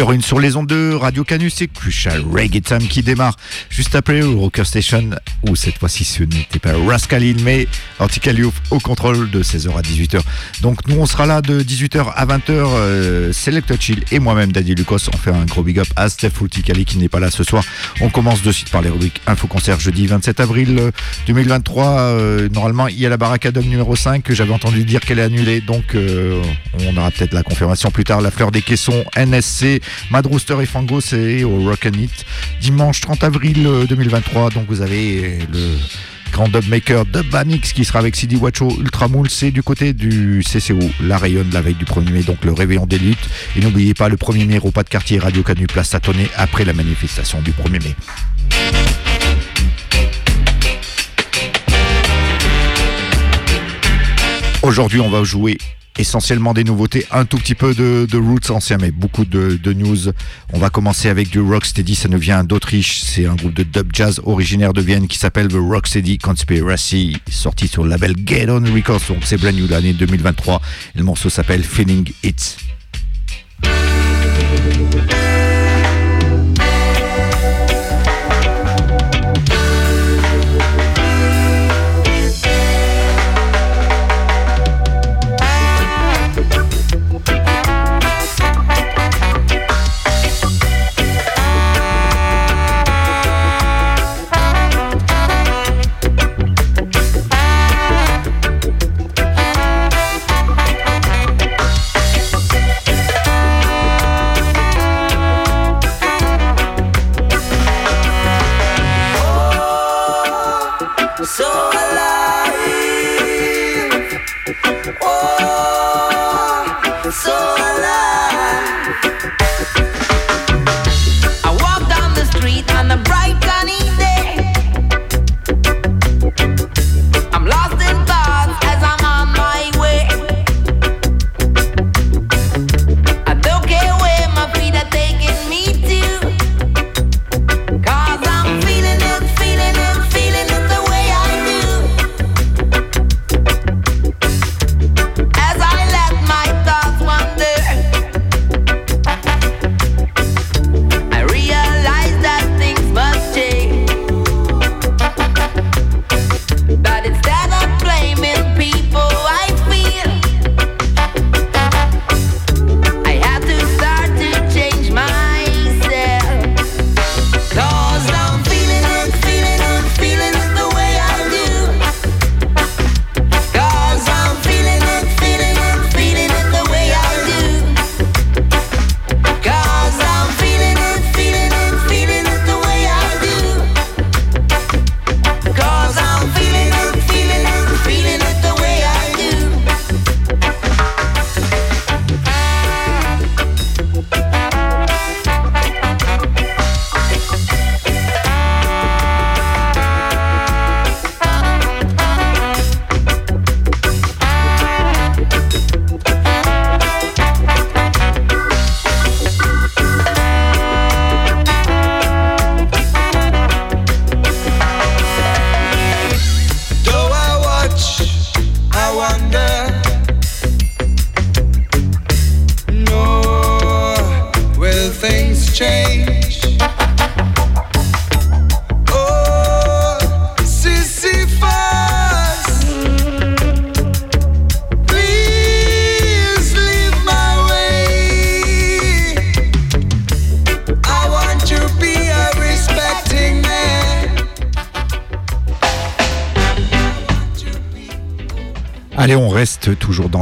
18h01 sur les ondes de Radio Canus, c'est Crucial Reggae Time qui démarre. Juste après Rocker Station, où cette fois-ci ce n'était pas Rascalin, mais Anticaliouf au contrôle de 16h à 18h. Donc nous on sera là de 18h à 20h, euh, Chill et moi-même Daddy Lucas, on fait un gros big up à Steph Ulticali qui n'est pas là ce soir. On commence de suite par les rubriques Info Concert jeudi 27 avril 2023. Euh, euh, normalement il y a la Baracadom numéro 5 que j'avais entendu dire qu'elle est annulée, donc on aura peut-être la confirmation plus tard. La Fleur des Caissons, NSC Mad Rooster et Fango, c'est au Rock and It. Dimanche 30 avril 2023, euh, donc vous avez le grand dub maker Dub Banix qui sera avec CD Wacho Ultramoul. C'est du côté du CCO, la rayonne la veille du 1er mai, donc le réveillon des luttes. Et n'oubliez pas, le 1er mai, pas de quartier Radio Canu Place Satonnet après la manifestation du 1er mai. Aujourd'hui, on va jouer essentiellement des nouveautés, un tout petit peu de, roots anciens, mais beaucoup de, news. On va commencer avec du Rocksteady, ça nous vient d'Autriche, c'est un groupe de dub jazz originaire de Vienne qui s'appelle The Rocksteady Conspiracy, sorti sur le label Get On Records, donc c'est brand new l'année 2023, et le morceau s'appelle Feeling It.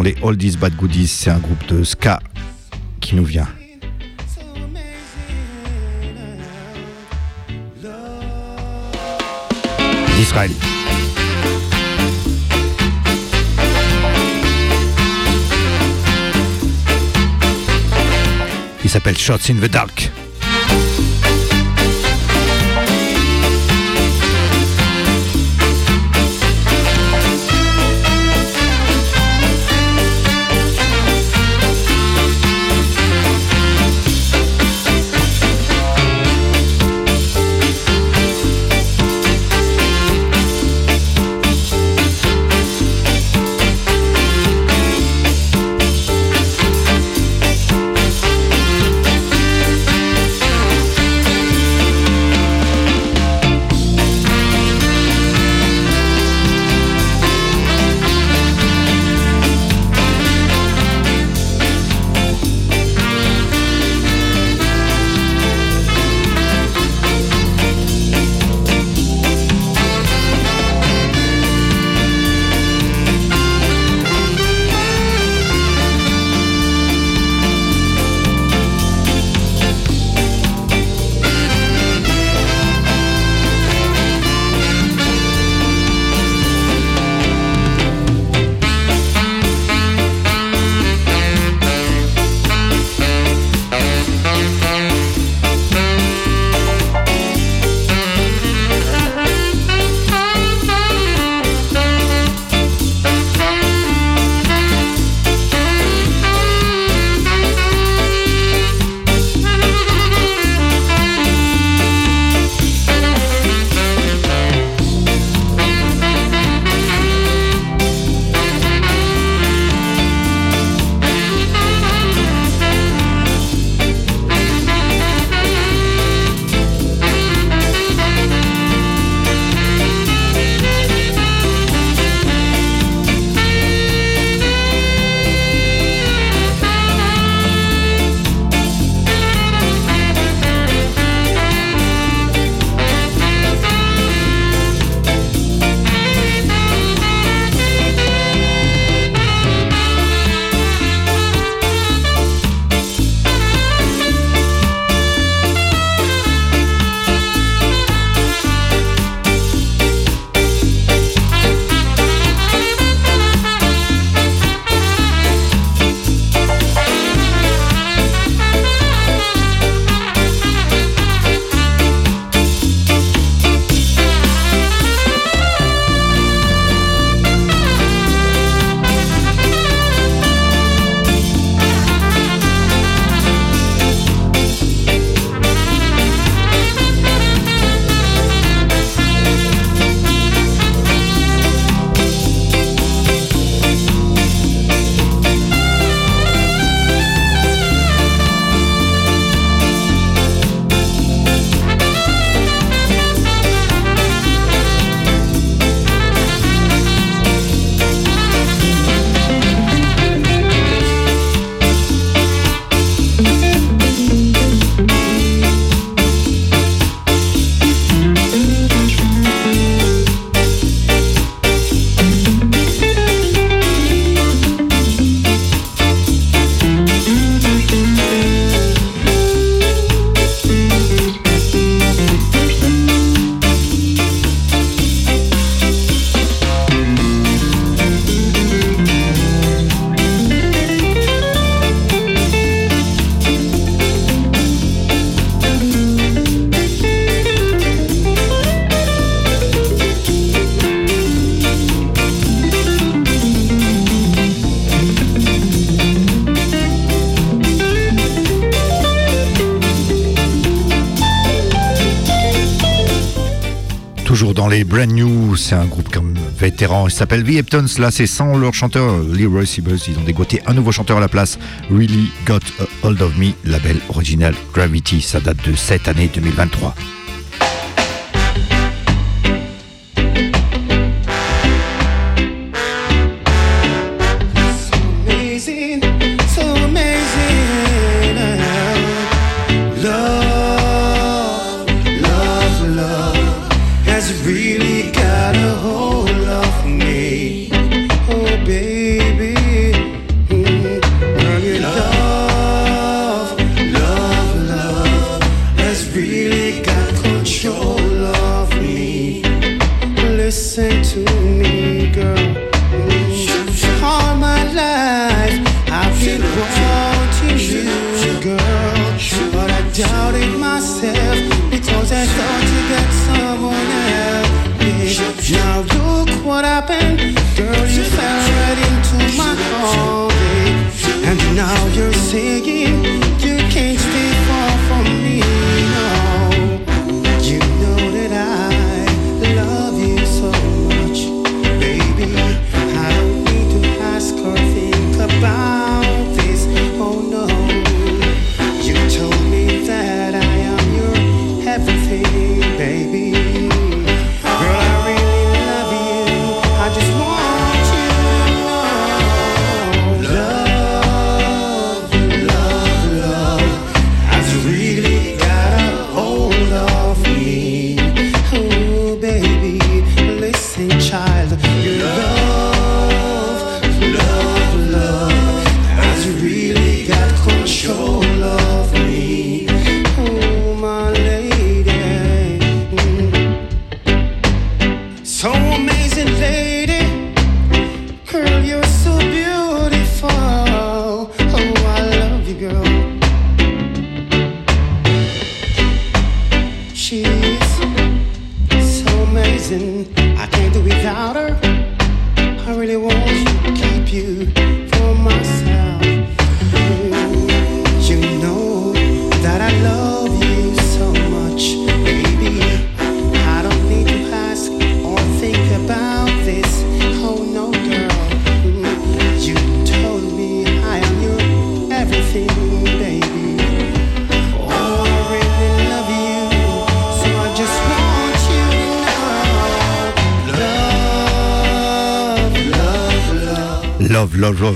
Les Oldies Bad Goodies. C'est un groupe de ska qui nous vient. D'Israël. Il s'appelle Shots in the Dark. C'est un groupe comme vétéran, il s'appelle The Eptons, là c'est sans leur chanteur Leroy Sibbles, ils ont dégoté un nouveau chanteur à la place, Really Got a Hold of Me, label original Gravity, ça date de cette année 2023.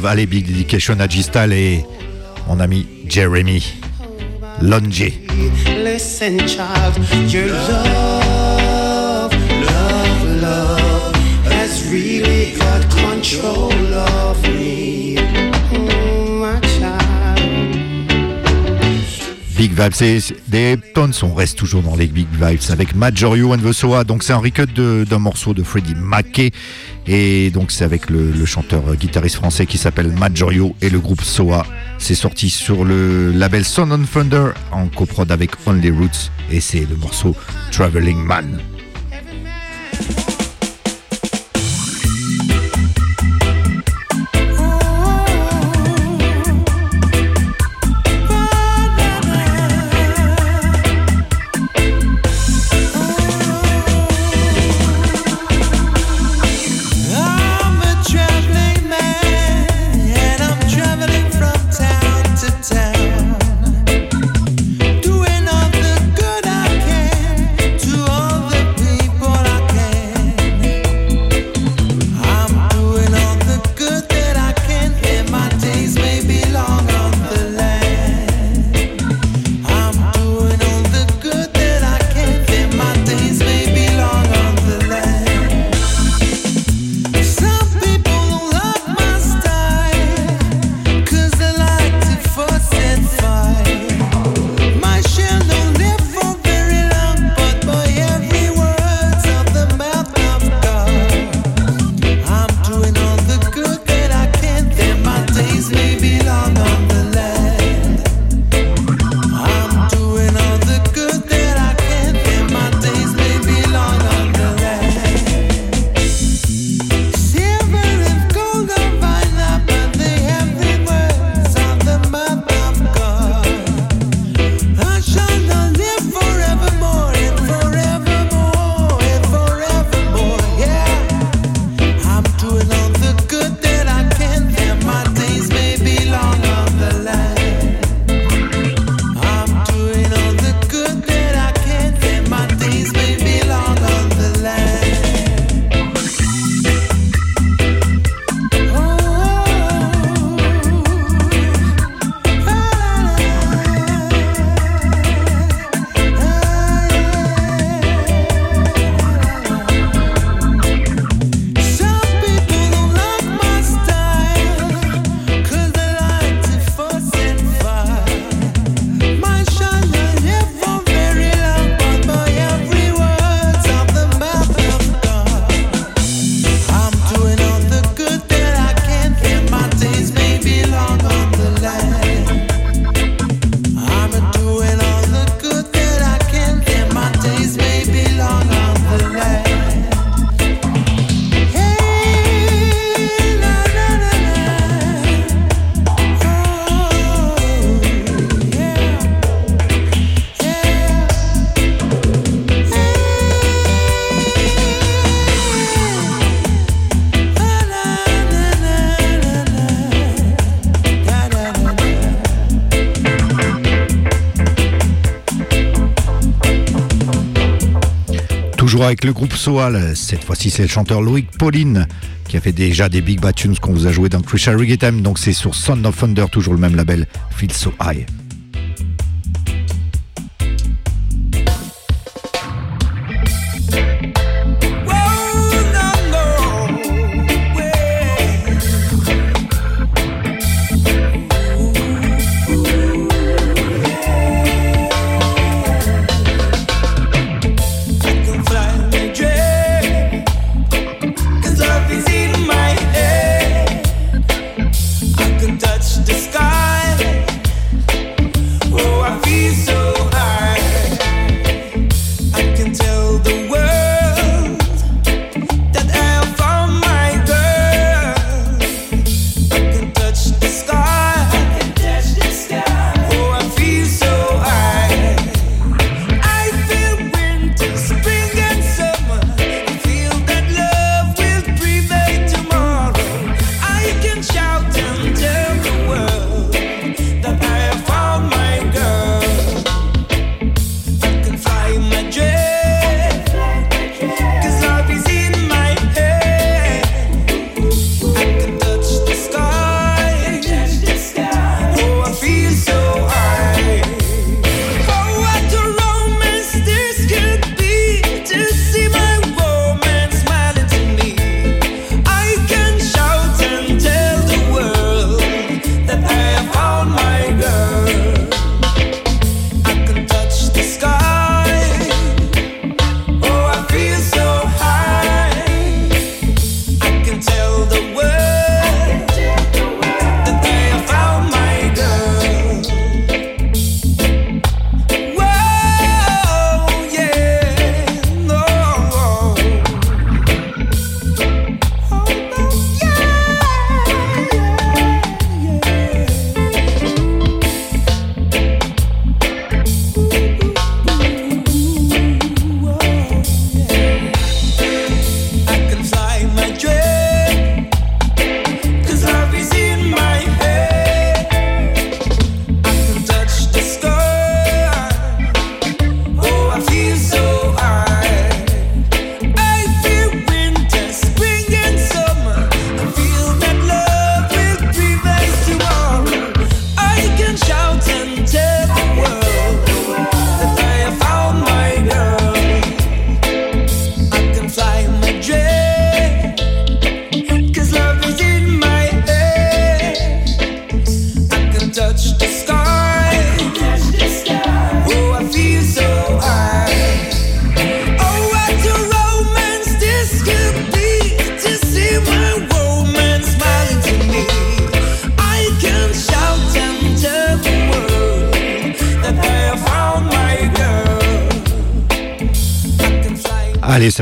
Allez, big dedication à Gistal et mon ami Jeremy Longe. Listen, child, your love, love, love has really got control of Big Vibes, c'est des tonnes, on reste toujours dans les Big Vibes avec Majorio and the Soa. Donc c'est un recut d'un morceau de Freddie Mackey et donc c'est avec le, chanteur euh, guitariste français qui s'appelle Majorio et le groupe Soa. C'est sorti sur le label Son on Thunder en coprod avec Only Roots et c'est le morceau Traveling Man. Le groupe Soal. Cette fois-ci, c'est le chanteur Loïc Pauline qui a fait déjà des big bad tunes qu'on vous a joué dans Crucial Reggae Time. Donc c'est sur Son of Thunder, toujours le même label, Feel So High.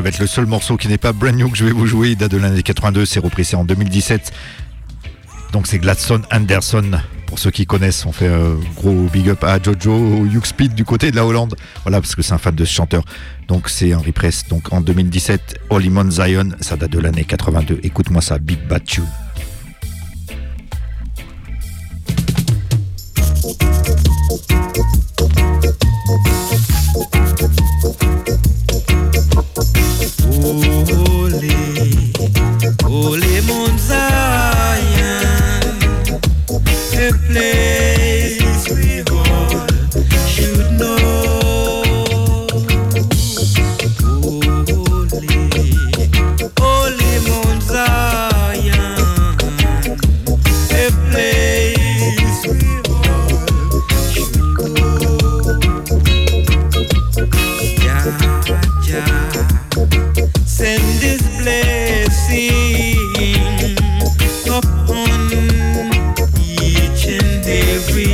Ça va être le seul morceau qui n'est pas brand new que je vais vous jouer. Il date de l'année 82, c'est repris en 2017. Donc c'est Gladstone Anderson. Pour ceux qui connaissent, on fait un gros big up à Jojo Speed du côté de la Hollande. Voilà, parce que c'est un fan de ce chanteur. Donc c'est un repress. Donc en 2017, Holy Zion, ça date de l'année 82. Écoute-moi ça, Big Bad Tune. every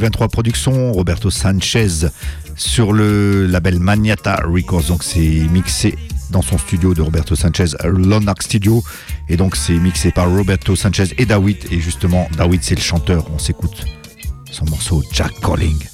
2023 production, Roberto Sanchez sur le label Maniata Records. Donc c'est mixé dans son studio de Roberto Sanchez, Lonark Studio. Et donc c'est mixé par Roberto Sanchez et Dawit. Et justement, Dawit c'est le chanteur. On s'écoute son morceau Jack Calling.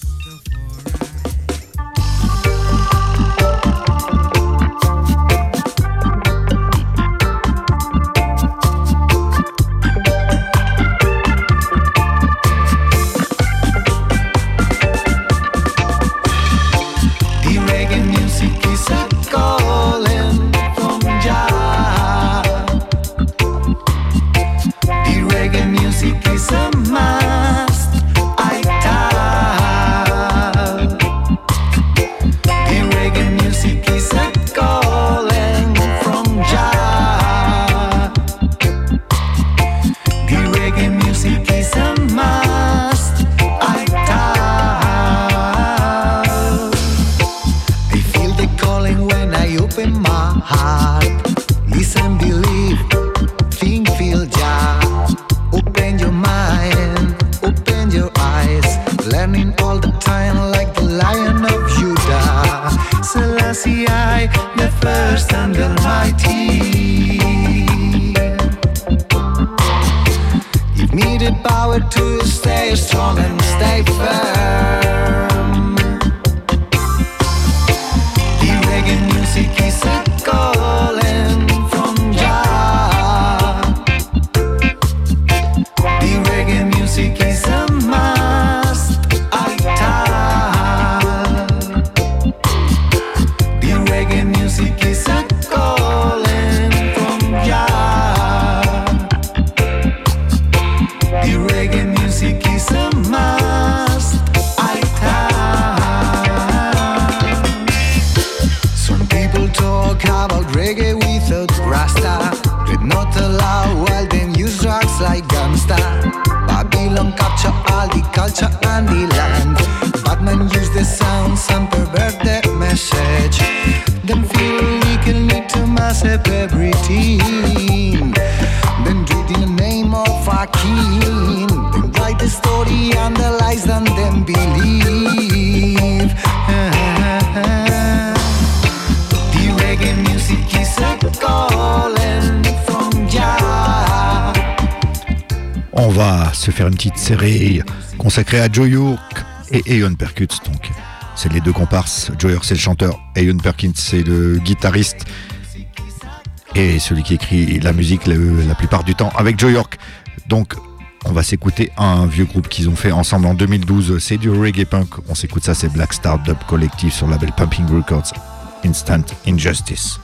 Faire une petite série consacrée à Joe York et Eon Perkins. Donc, c'est les deux comparses. Joe York, c'est le chanteur. Eon Perkins, c'est le guitariste. Et celui qui écrit la musique la plupart du temps avec Joe York. Donc, on va s'écouter un vieux groupe qu'ils ont fait ensemble en 2012. C'est du reggae punk. On s'écoute ça, c'est Black Star Dub Collective sur le label Pumping Records. Instant Injustice.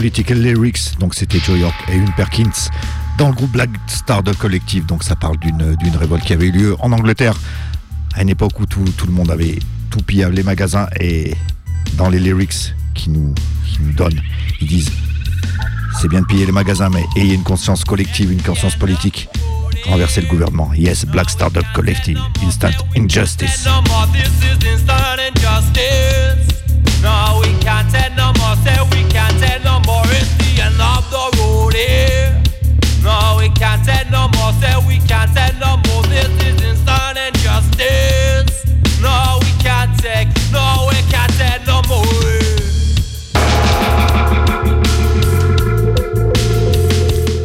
Political Lyrics, donc c'était Joe York et une Perkins dans le groupe Black Star de Collective. Donc ça parle d'une, révolte qui avait eu lieu en Angleterre à une époque où tout, tout le monde avait tout pillé les magasins et dans les lyrics qui nous, qui nous donnent, ils disent c'est bien de piller les magasins, mais ayez une conscience collective, une conscience politique. Renverser le gouvernement. Yes, Black Star Dog Collective. Instant Injustice.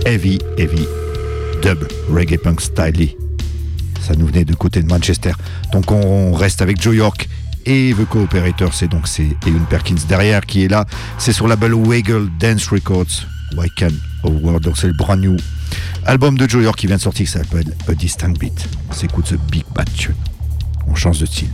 Heavy, heavy, dub, reggae punk style. Ça nous venait de côté de Manchester. Donc on reste avec Joe York et The Co-Operator, c'est donc c'est une Perkins derrière qui est là. C'est sur la label Waggle Dance Records. Why Can World, donc c'est le brand new album de Joe York qui vient de sortir qui s'appelle A Distant Beat. On s'écoute ce Big Bad. On change de style.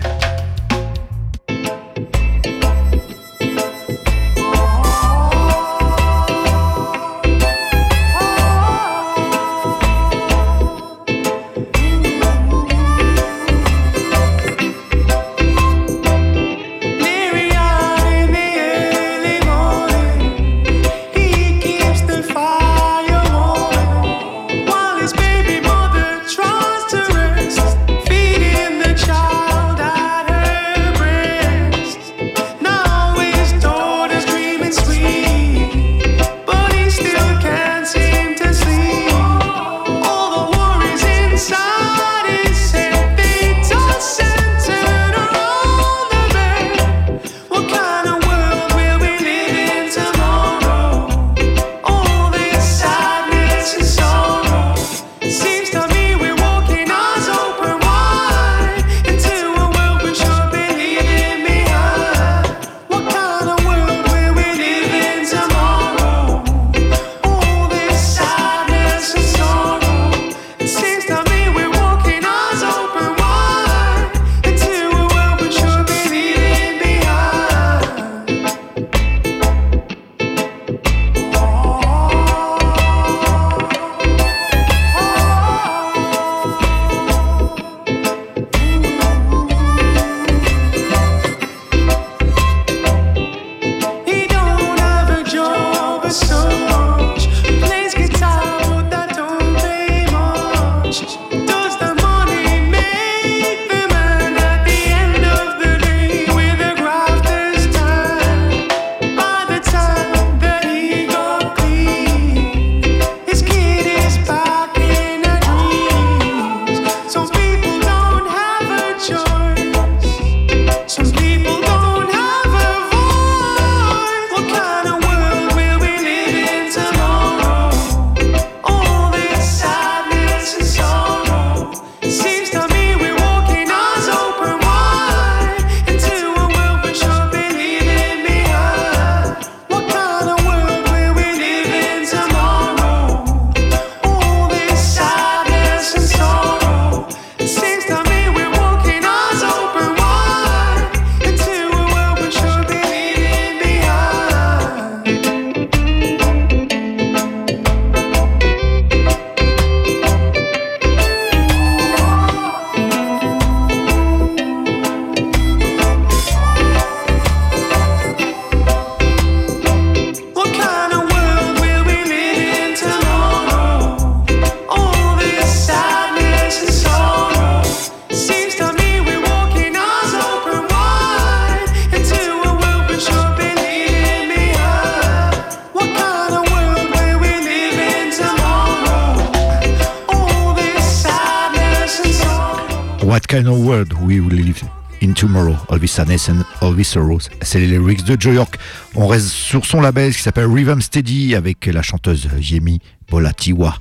C'est les lyrics de Joe York. On reste sur son label qui s'appelle Rhythm Steady avec la chanteuse Yemi Bolatiwa.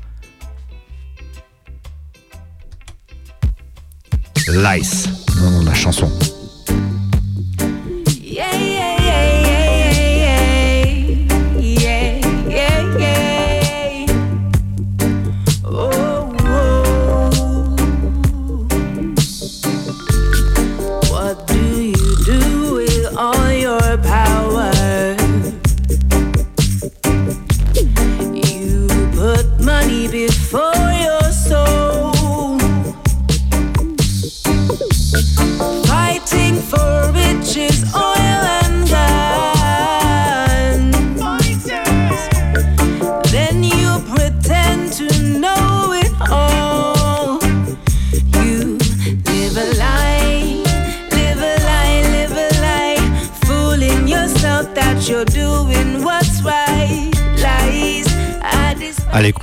Lice, non, la chanson.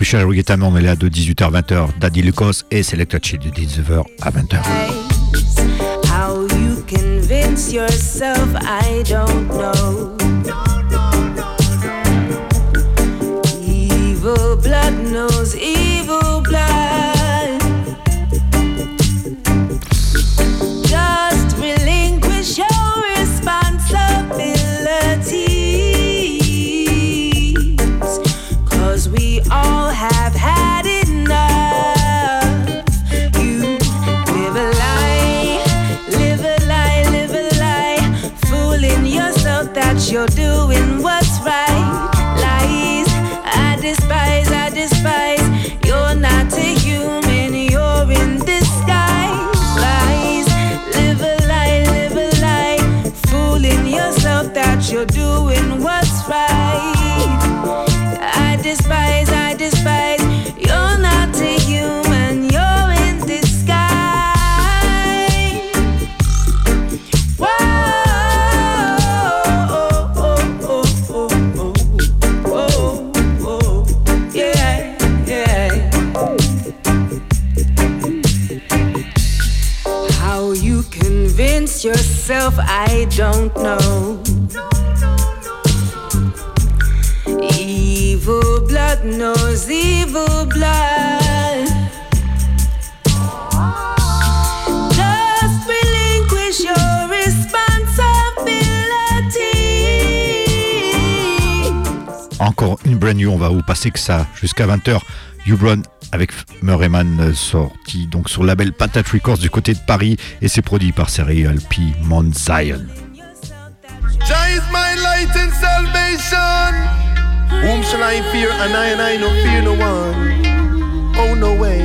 Crucial Reggaeton, on est là de 18h à 20h. Daddy Lucas et Selected Shit de 19h à 20h. How you convince yourself, I don't know. Jusqu'à 20h. Hubron avec Murrayman euh, sorti donc sur le label Patat Records du côté de Paris et c'est produit par Serial P. Mount Zion. My light and salvation. Whom shall I fear? And I and I no fear no one. Oh no way.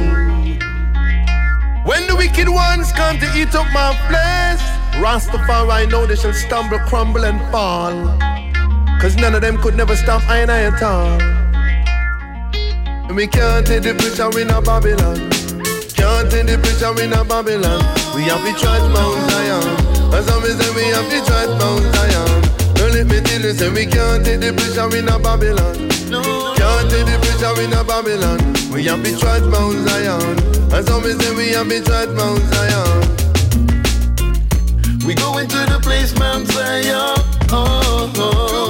When the wicked ones come to eat up my flesh, Rastafari know they shall stumble, crumble, and fall. Cause none of them could never stop I and I at all. We can't take the picture in a Babylon. Can't take the picture in a Babylon. We have to try Mount Zion. As some say we have to try Mount Zion. Don't let me tell you, say we can't take the picture in a Babylon. Can't take the picture in a Babylon. We have to try Mount Zion. As some say we have to try Mount Zion. We go into the place Mount Zion. Oh, oh,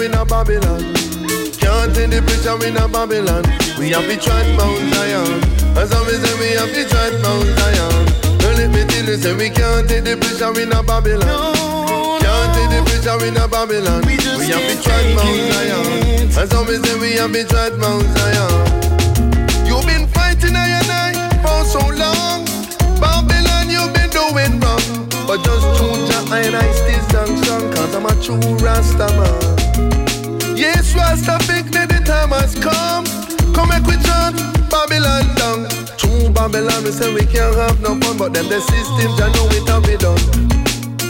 in a Babylon. Can't take the picture in a Babylon. We have to try Mount Zion. As I say, we have to try Mount Zion. Don't let me tell you, say we can't take the picture in a Babylon. No, can't take the picture in a Babylon. We, we have to try Mount Zion. As say, we have to try Mount Zion. You've been fighting I and I for so long. Babylon, you've been doing wrong. But just true, and I still stand strong. Cause I'm a true Rasta man. Yes, Rasta big that the time has come. Come make we chant Babylon down. True Babylon, we say we can't have no fun, but them the systems I know it have be done.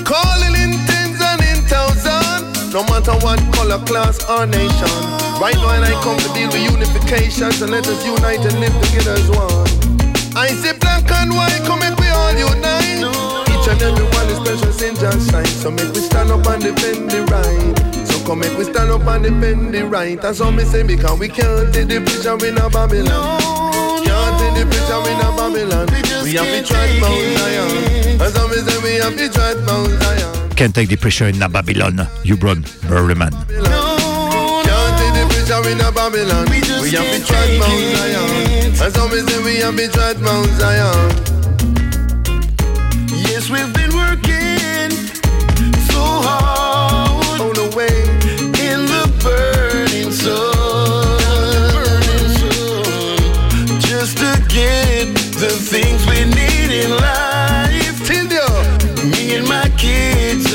Calling in tens and in thousands, no matter what color, class or nation. Right now, and I come to deal with unification, so let us unite and live together as one. I say black and white, come make we all unite. Each and every one is precious in just sign, so make we stand up and defend the right. Come make we stand up and defend the right. That's all me say because we can't take the picture in a Babylon. No, can't take the picture in a Babylon. We, we have to try Mount Zion. That's all me say we have to try Mount Zion. Can't take the pressure in a Babylon. You run, Burleman. No, can't take the pressure in a Babylon. We, we have to try Mount Zion. That's all say we have to try Mount Zion. Yes, we've been working so hard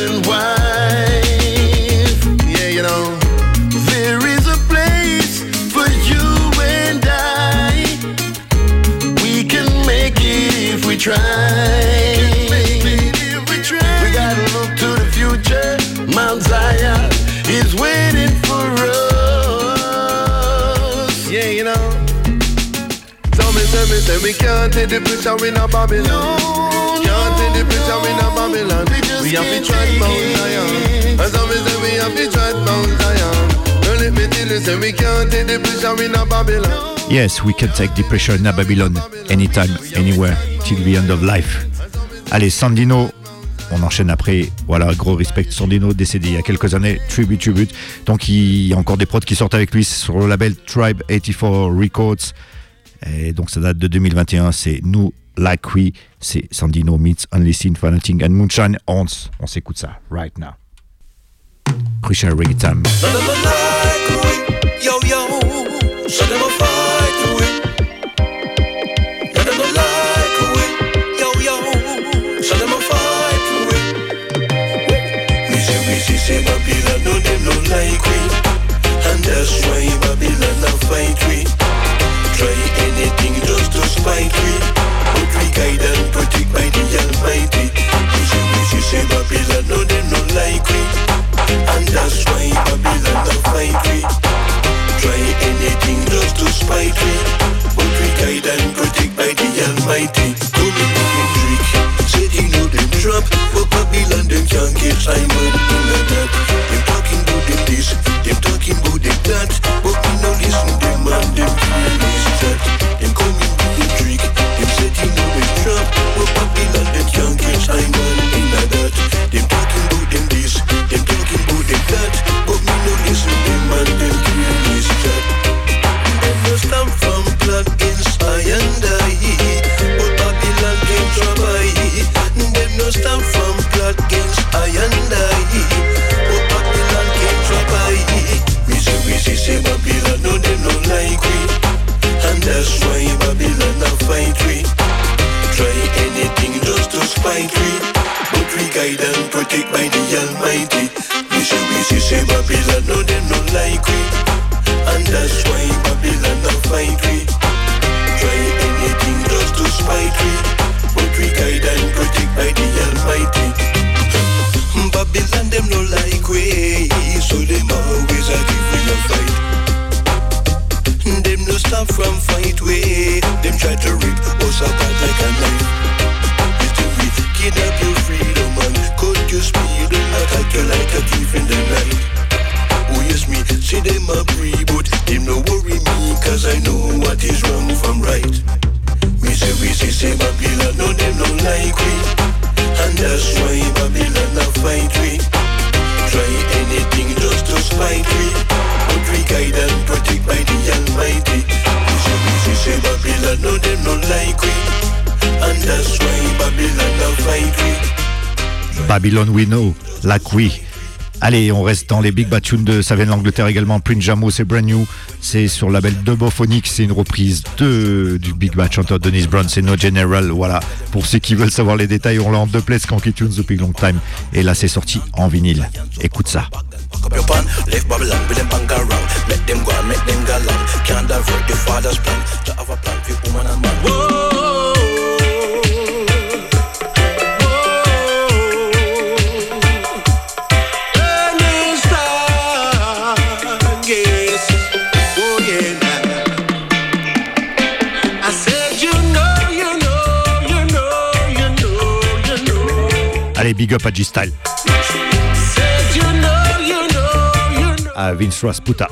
and wife. Yeah, you know, there is a place for you and I. We can make it if we try. We gotta look to the future. Mount Zion is waiting for us. Yeah, you know. So me say, me say, we can't take the picture in a Babylon. Can't take the picture in a Babylon. The. Yes, we can take depression in Babylon anytime, anywhere, till the end of life. Allez, Sandino, on enchaîne après. Voilà, gros respect. Sandino, décédé il y a quelques années, Tribute Tribute. Donc il y a encore des prods qui sortent avec lui sur le label Tribe 84 Records. Et donc ça date de 2021. C'est Nous Like We. C'est Sandino meets Unlistened Fanatic and Moonshine Horns. On s'écoute ça right now. Crucial Reggae Time. Yo yo. Say Babylon, no them and that's why Babylon fight we. Try anything just to spite we, but we guide and protect by the Almighty. Me to But we guide and protect by the Almighty. We we say say Babylon no them no like we. And that's why Babylon a fight we. Try anything just to spite we. But we guide and protect by the Almighty. Babylon them no like we. So them always a give we a fight. Them no stop from fight way Them try to rip us apart like a knife We. Babylon No we. Know, Like We. Allez, on reste dans les big bad tunes de ça vient de l'Angleterre également. Prince Jamo, c'est brand new. C'est sur le label Dubophonic. C'est une reprise de, du big bad chanteur Dennis Brown. C'est No General. Voilà. Pour ceux qui veulent savoir les détails, on l'a en deux places Kanky Tunes depuis long time. Et là, c'est sorti en vinyle. Écoute ça. Big up à G-Style. À Vince Rasputa.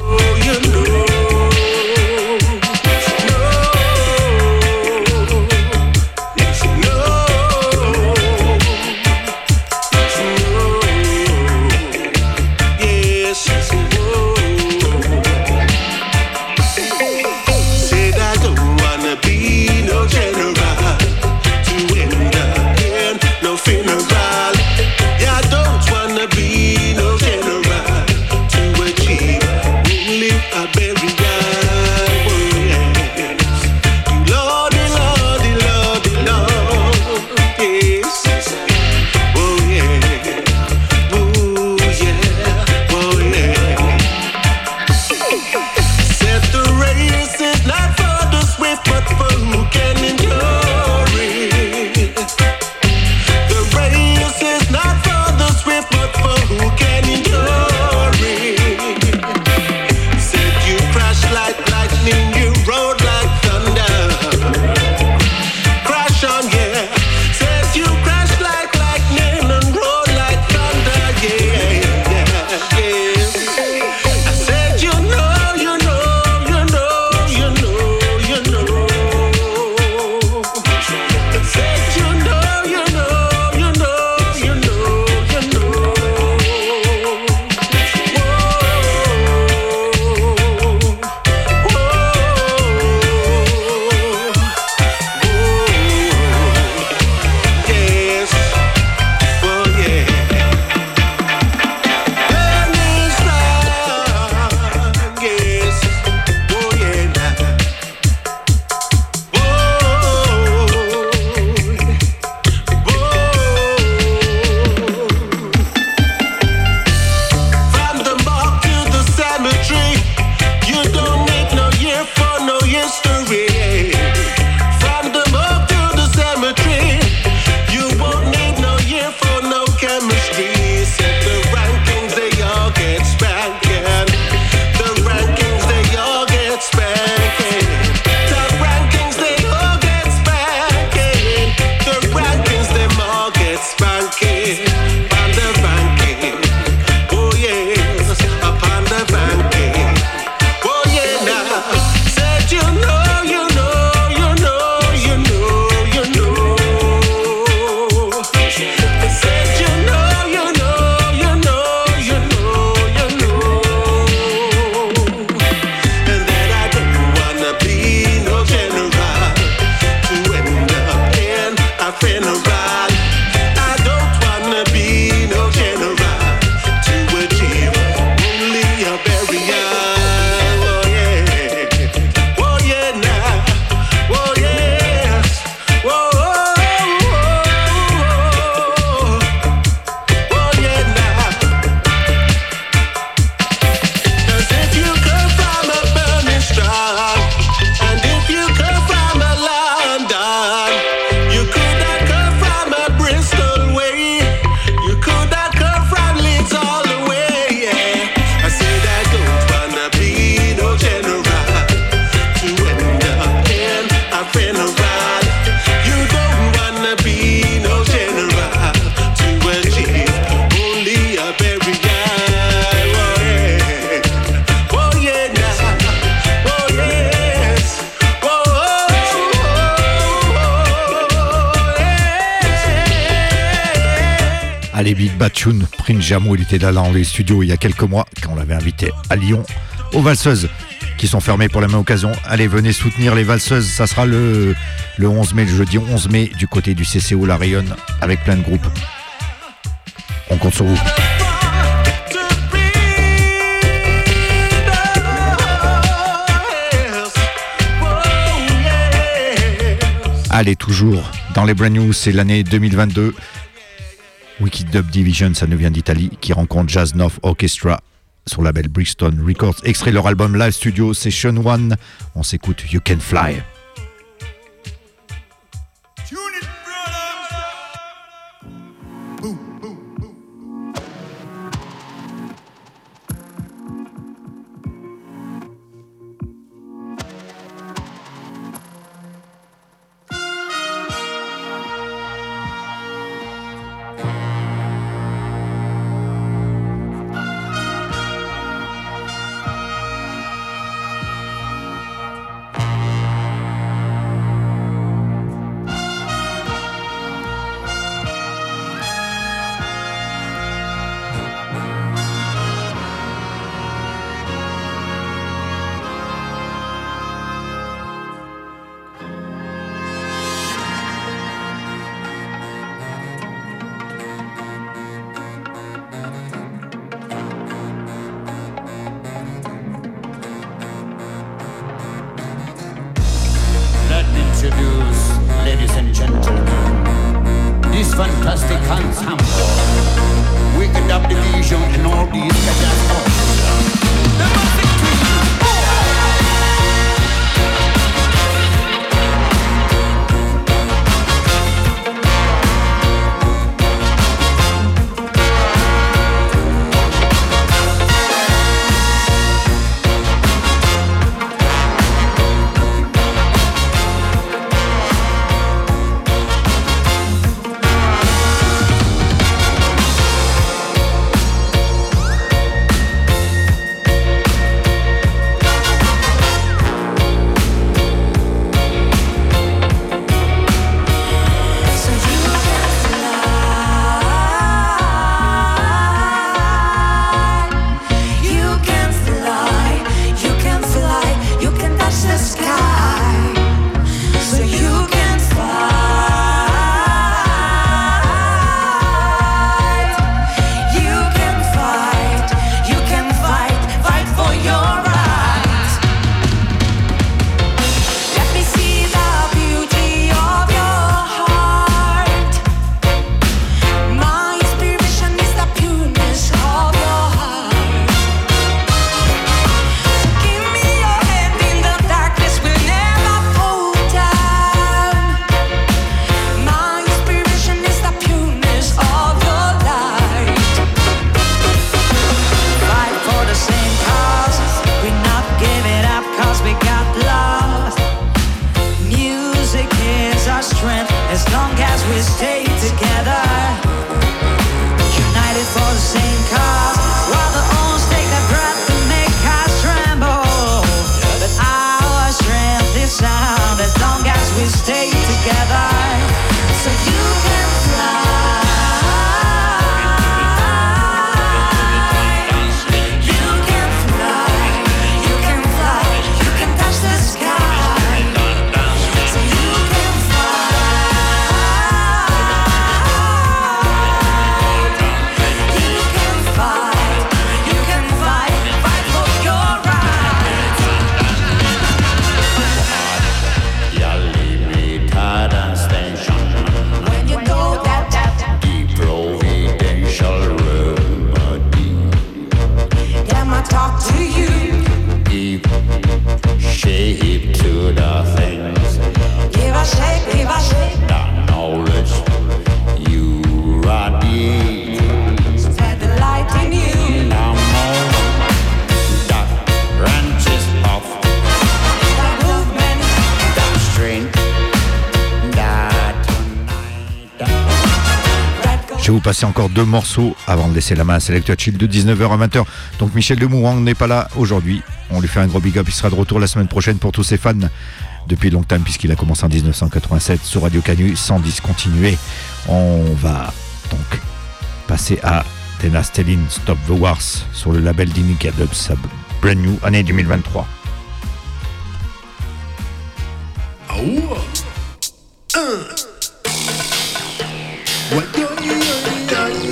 Jamo, il était là dans les studios il y a quelques mois quand on l'avait invité à Lyon aux valseuses qui sont fermées pour la même occasion. Allez, venez soutenir les valseuses, ça sera le, le 11 mai, le jeudi 11 mai du côté du CCO La Rayonne avec plein de groupes. On compte sur vous. Allez, toujours dans les brand new, c'est l'année 2022. Wicked Dub Division, ça nous vient d'Italie, qui rencontre Jazz North Orchestra sur le label Brixton Records, extrait leur album Live Studio Session 1. On s'écoute You Can Fly. encore deux morceaux avant de laisser la main à Select Chill de 19h à 20h. Donc Michel Demourang n'est pas là aujourd'hui. On lui fait un gros big up. Il sera de retour la semaine prochaine pour tous ses fans depuis longtemps puisqu'il a commencé en 1987 sur Radio Canu sans discontinuer. On va donc passer à Tenastelin Stop the Wars sur le label d'Inica Dub, brand new année 2023.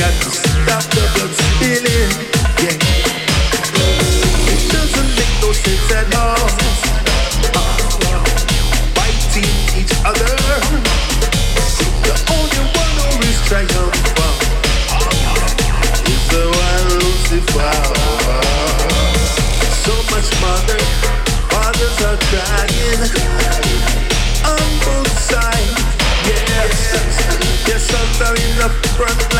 the. Yeah. It doesn't make no sense at all. Fighting each other. The only one who is triumphant is the one Lucifer. So much fathers are crying on both sides. Yes, yes, I'm in the front line.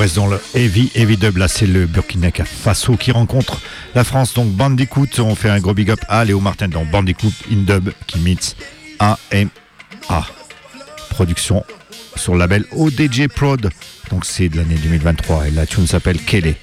reste dans le heavy, heavy dub. Là, c'est le Burkina Faso qui rencontre la France. Donc, Bandicoot, on fait un gros big up à Léo Martin dans Bandicoot in dub qui meets AMA. Production sur le label ODJ Prod. Donc, c'est de l'année 2023 et la tune s'appelle Kelly.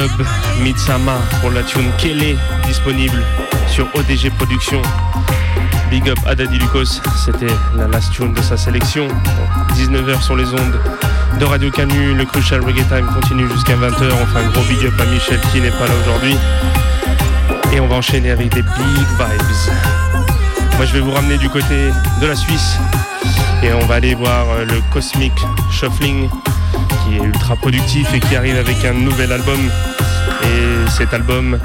Dub Mitsama pour la tune Kelly disponible sur ODG Productions. Big up à Daddy Lucas, c'était la last tune de sa sélection. 19h sur les ondes de Radio Canu, le Crucial Reggae Time continue jusqu'à 20h. Enfin, gros big up à Michel qui n'est pas là aujourd'hui. Et on va enchaîner avec des big vibes. Moi, je vais vous ramener du côté de la Suisse et on va aller voir euh, le Cosmic Shuffling est ultra productif et qui arrive avec un nouvel album. Et cet album,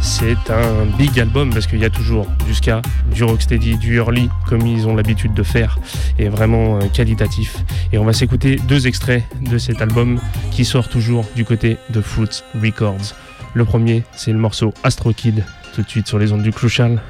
c'est un big album parce qu'il y a toujours du ska, du rocksteady, du early comme ils ont l'habitude de faire et vraiment euh, qualitatif. Et on va s'écouter deux extraits de cet album qui sort toujours du côté de Fruits Records. Le premier, c'est le morceau Astro Kid, tout de suite sur les ondes du Crucial.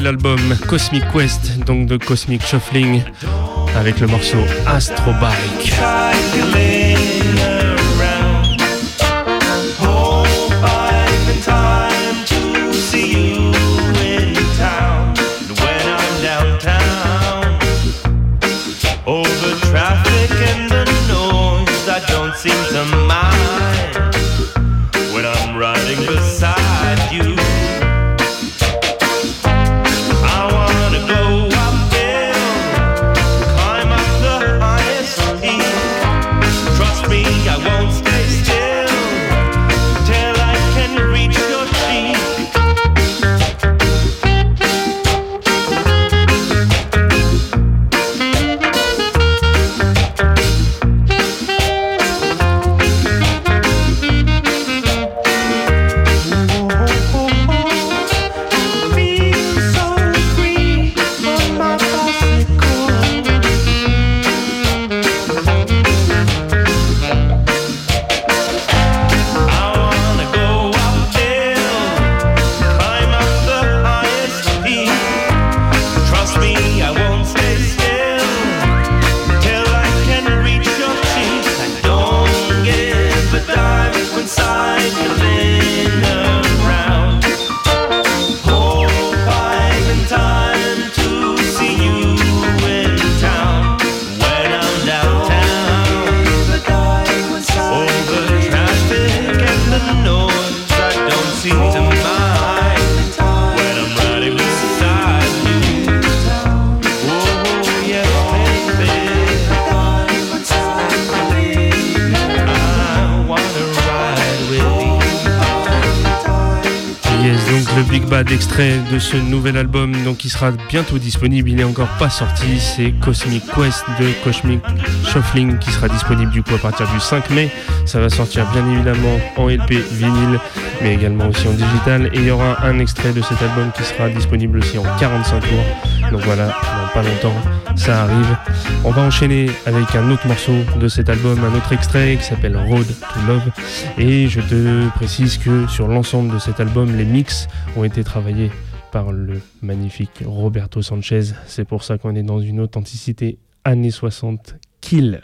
Nouvel album Cosmic Quest, donc de Cosmic Shuffling, avec le morceau Astro ce nouvel album, donc qui sera bientôt disponible. Il n'est encore pas sorti. C'est Cosmic Quest de Cosmic Shuffling qui sera disponible du coup à partir du 5 mai. Ça va sortir bien évidemment en LP vinyle, mais également aussi en digital. Et il y aura un extrait de cet album qui sera disponible aussi en 45 tours. Donc voilà, dans pas longtemps, ça arrive. On va enchaîner avec un autre morceau de cet album, un autre extrait qui s'appelle Road to Love. Et je te précise que sur l'ensemble de cet album, les mix ont été travaillés par le magnifique Roberto Sanchez. C'est pour ça qu'on est dans une authenticité années 60 killer.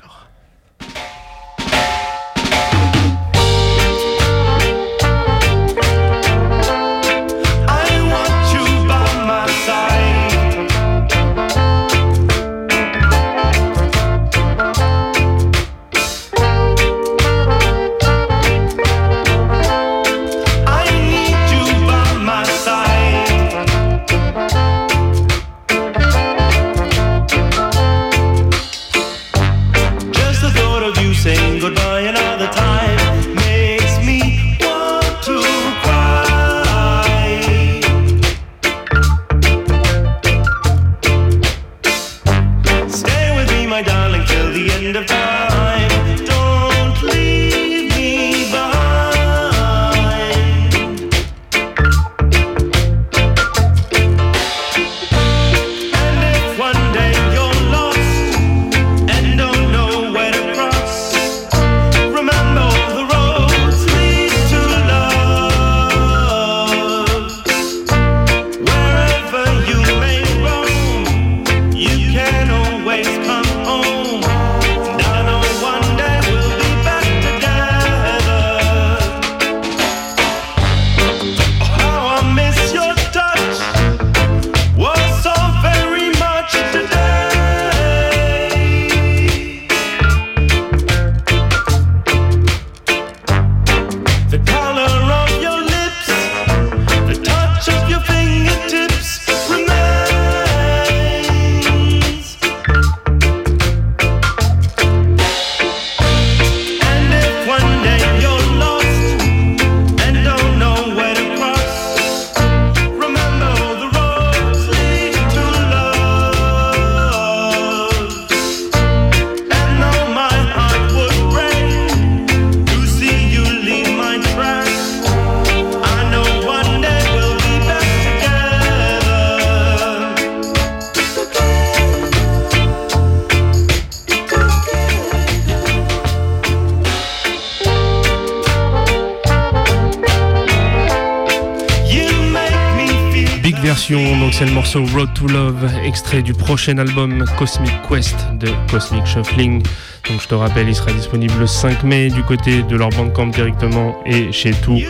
Road to Love, extrait du prochain album Cosmic Quest de Cosmic Shuffling. Donc je te rappelle, il sera disponible le 5 mai du côté de leur bandcamp directement et chez tous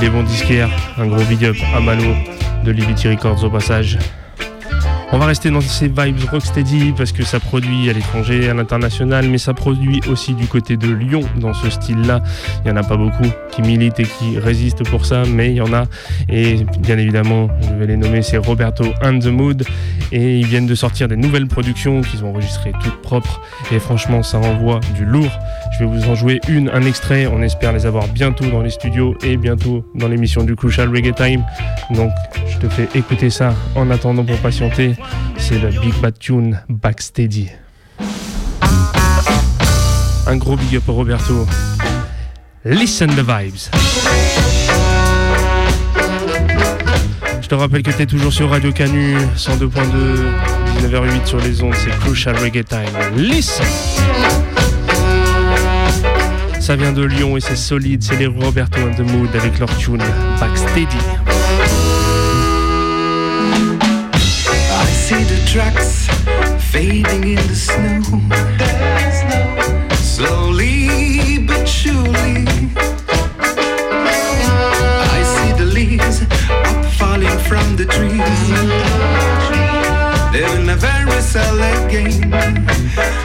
les bons disquaires. Un gros big up à Mano de Liberty Records au passage. On va rester dans ces vibes rocksteady parce que ça produit à l'étranger, à l'international, mais ça produit aussi du côté de Lyon dans ce style-là. Il n'y en a pas beaucoup qui militent et qui résistent pour ça, mais il y en a. Et bien évidemment, je vais les nommer, c'est Roberto and the Mood. Et ils viennent de sortir des nouvelles productions qu'ils ont enregistrées toutes propres. Et franchement, ça envoie du lourd. Je vais vous en jouer une, un extrait. On espère les avoir bientôt dans les studios et bientôt dans l'émission du Crucial Reggae Time. Donc, te fais écouter ça en attendant pour patienter. C'est le Big Bad Tune Backsteady. Un gros big up à Roberto. Listen the vibes. Je te rappelle que tu es toujours sur Radio Canu 102.2, 19h08 sur les ondes, c'est Crucial Reggae Time. Listen! Ça vient de Lyon et c'est solide, c'est les Roberto and the Mood avec leur tune Backsteady. See the tracks fading in the snow. Slowly but surely. I see the leaves up falling from the trees. They're in a very select game.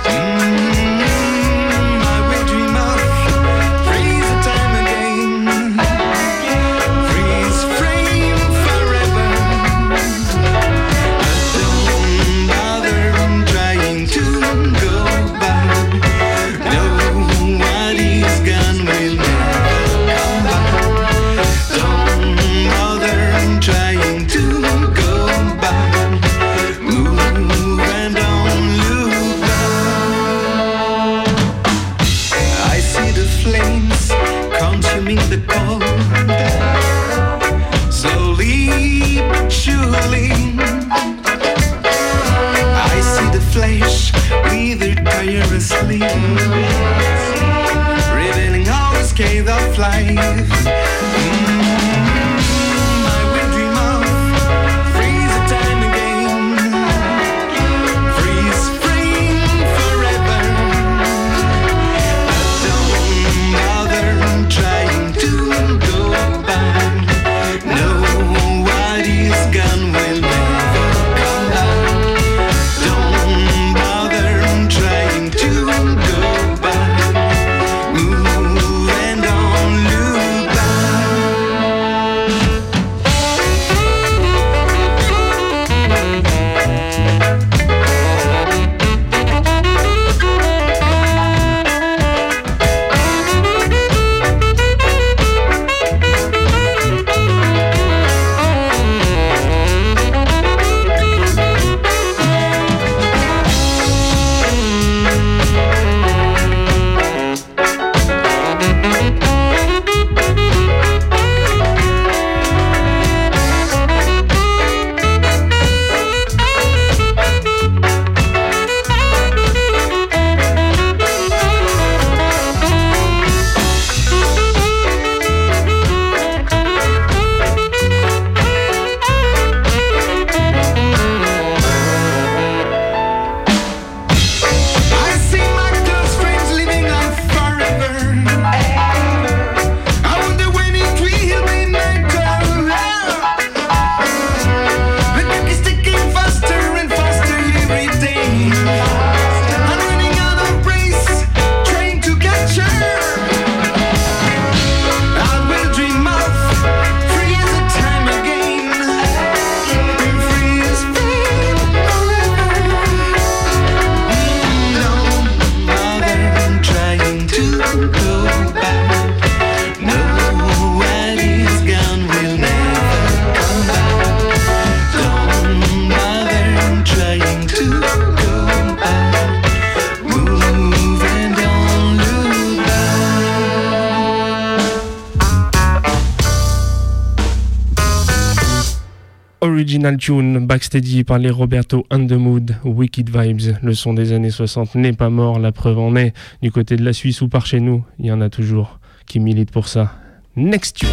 Backsteady par les Roberto and the Mood, Wicked Vibes. Le son des années 60 n'est pas mort, la preuve en est. Du côté de la Suisse ou par chez nous, il y en a toujours qui militent pour ça. Next tune.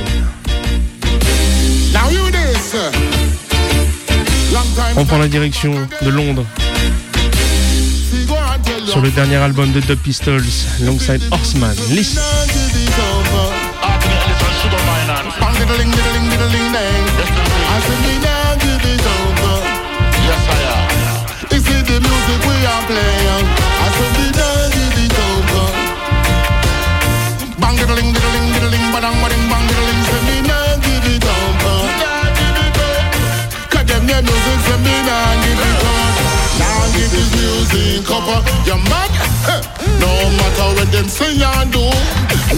On prend la direction de Londres sur le dernier album de Dub Pistols, Longside Horseman. Listen. Diddling, diddling, badang, bading, bang-a-da-ling, say me nah give it over. Cause them your music say me nah give it over. Nah give this music over. You mad? No matter what them say and do.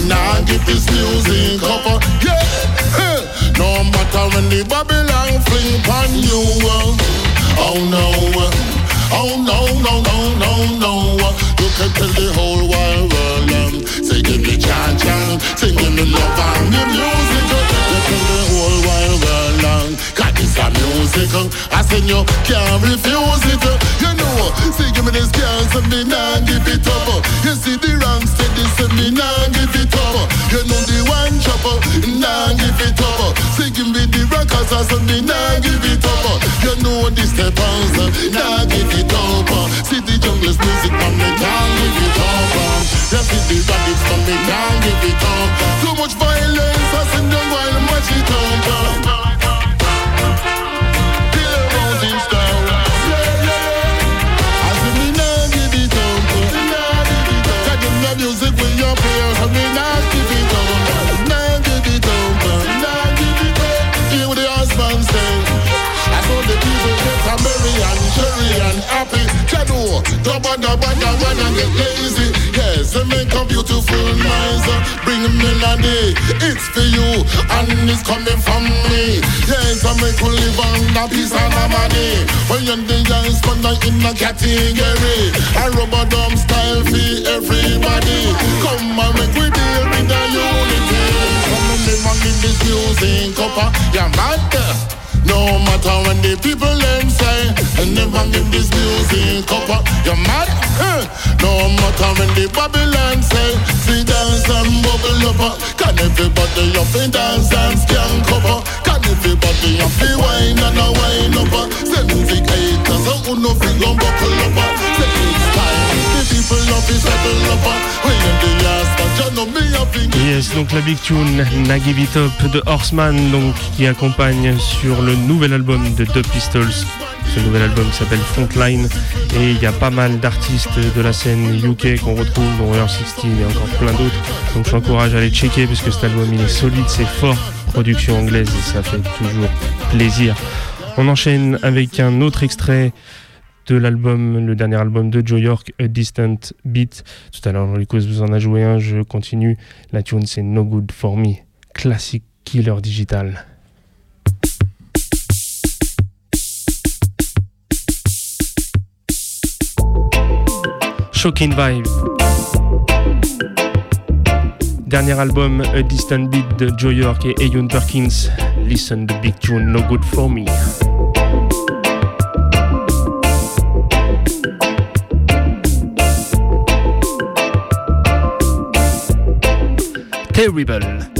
Nah give this music over. Yeah. No matter when the Babylon fling upon you. uh, Oh no. Oh no, no, no, no, no. You can tell the whole wide world. Um, say give me chan. Say give me love and the music. You tell the whole wide world. Um, this a music. I say you can't refuse it. You know. Say give me this girl. Say me nah give it up. You see the wrong steady. Say me nah give it up. You know the one chopper. Nah give it up. give me the rockers. I say me nah give it up. You know the steppers. uh, Nah give it up. See the jungle's music. Man me can't give it up. You see the rabbits. Man me can't give it up. Too much violence. I say no while I'm it up. Bring melody, it's for you and it's coming from me. Yes, I make we live on a piece of money. When you're the youngest one in a category, a rubber dumb style for everybody. Come and make we deal with the unity. Come and live on in this music, copper. Yeah, man. No matter when the people them say And never give this music up uh, You mad? Huh? No matter when the Babylon say See dance and bubble up uh, Can everybody up and dance and scan cover Can everybody up and wine and a wine up uh, Say music haters uh, who no feel buckle up uh, Say it's time The the Yes, donc la big tune Na Give It Up de Horseman, donc qui accompagne sur le nouvel album de Dub Pistols. Ce nouvel album s'appelle Frontline et il y a pas mal d'artistes de la scène UK qu'on retrouve, dont Earth 16 et encore plein d'autres. Donc je t'encourage à aller checker parce que cet album il est solide, c'est fort, production anglaise et ça fait toujours plaisir. On enchaîne avec un autre extrait de l'album, le dernier album de Joe York, A Distant Beat. Tout à l'heure, Lucas vous en a joué un, je continue. La tune, c'est No Good For Me, classique killer digital. Shocking Vibe. Dernier album, A Distant Beat de Joe York et Ayun Perkins. Listen the big tune, No Good For Me. Terrible.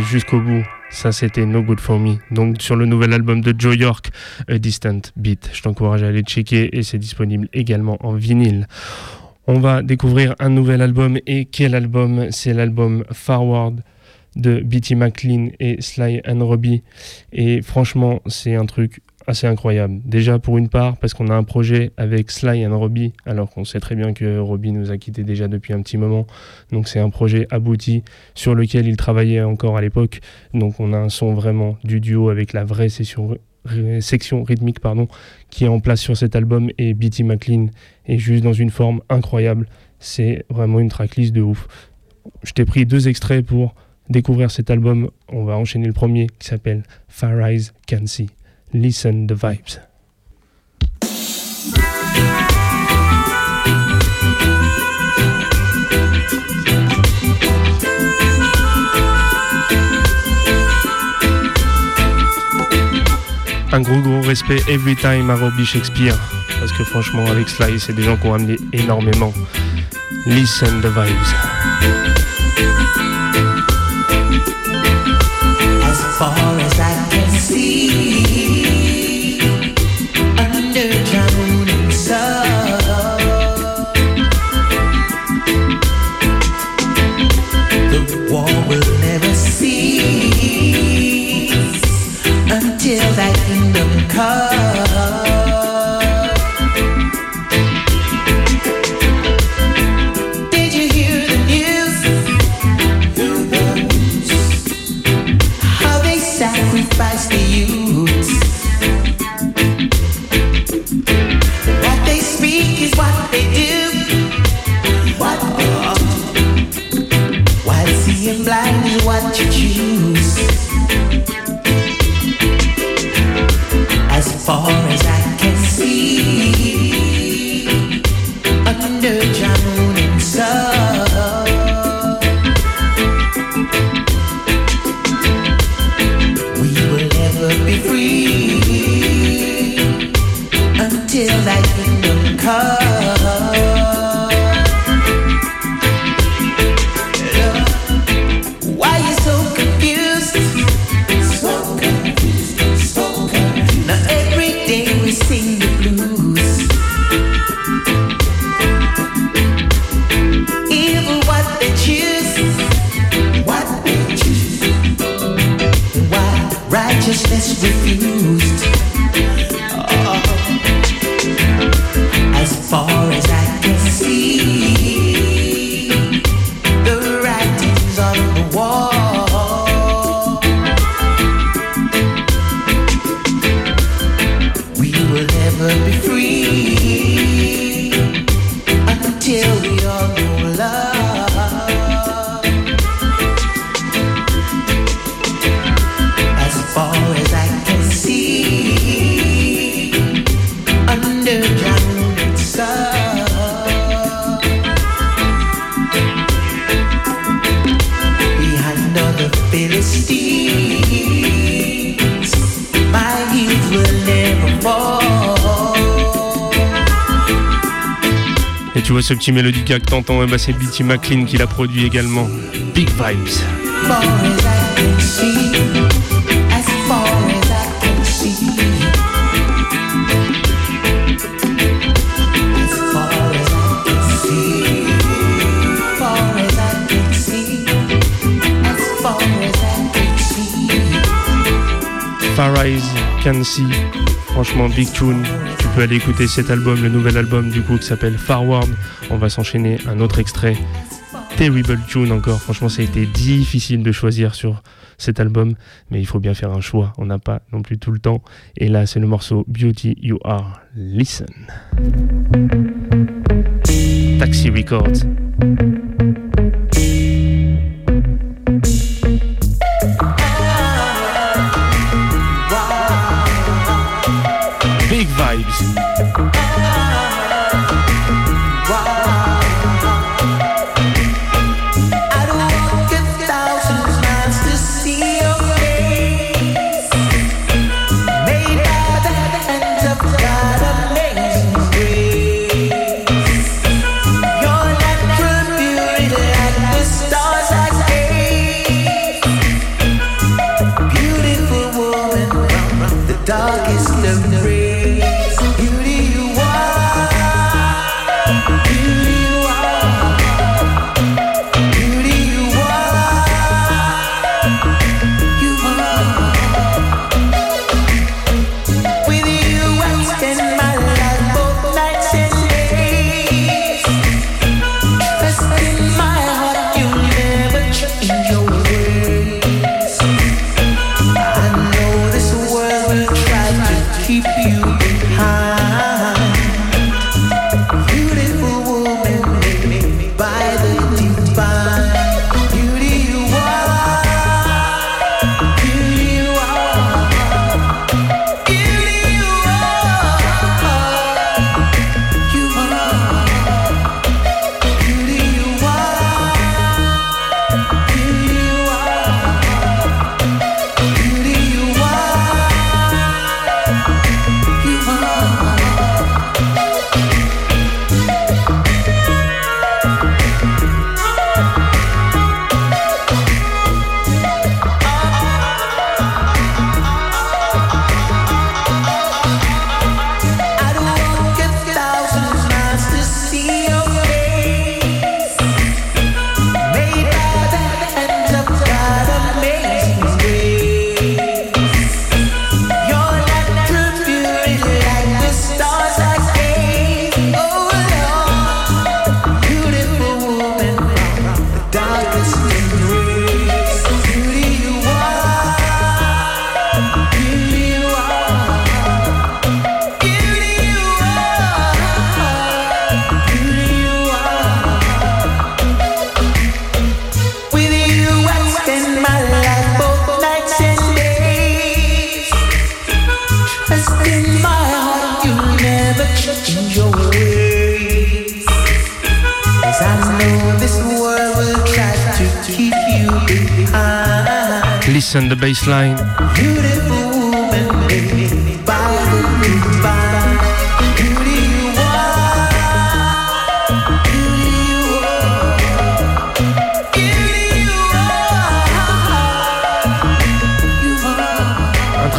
Jusqu'au bout. Ça, c'était No Good For Me. Donc, sur le nouvel album de Joe York, A Distant Beat. Je t'encourage à aller checker et c'est disponible également en vinyle. On va découvrir un nouvel album. Et quel album? C'est l'album Forward de B.T. McLean et Sly and Robbie. Et franchement, c'est un truc assez incroyable. Déjà pour une part parce qu'on a un projet avec Sly and Robbie, alors qu'on sait très bien que Robbie nous a quittés déjà depuis un petit moment. Donc c'est un projet abouti sur lequel il travaillait encore à l'époque. Donc on a un son vraiment du duo avec la vraie section rythmique pardon, qui est en place sur cet album et B.T. McLean est juste dans une forme incroyable. C'est vraiment une tracklist de ouf. Je t'ai pris deux extraits pour découvrir cet album. On va enchaîner le premier qui s'appelle Far Eyes Can See. Listen the vibes. Un gros gros respect every time à Robbie Shakespeare parce que franchement avec Sly c'est des gens qui ont amené énormément. Listen the vibes. As far as I can see, 가 far as I can see, ce petit mélodica que t'entends, ben, c'est B.T. McLean qui l'a produit également. Big Vibes. Far Eyes Can See. Franchement, Big Tune. Peux aller écouter cet album, le nouvel album du coup qui s'appelle Forward. On va s'enchaîner un autre extrait. Terrible Tune encore. Franchement, ça a été difficile de choisir sur cet album, mais il faut bien faire un choix. On n'a pas non plus tout le temps. Et là, c'est le morceau Beauty You Are. Listen. Taxi Records.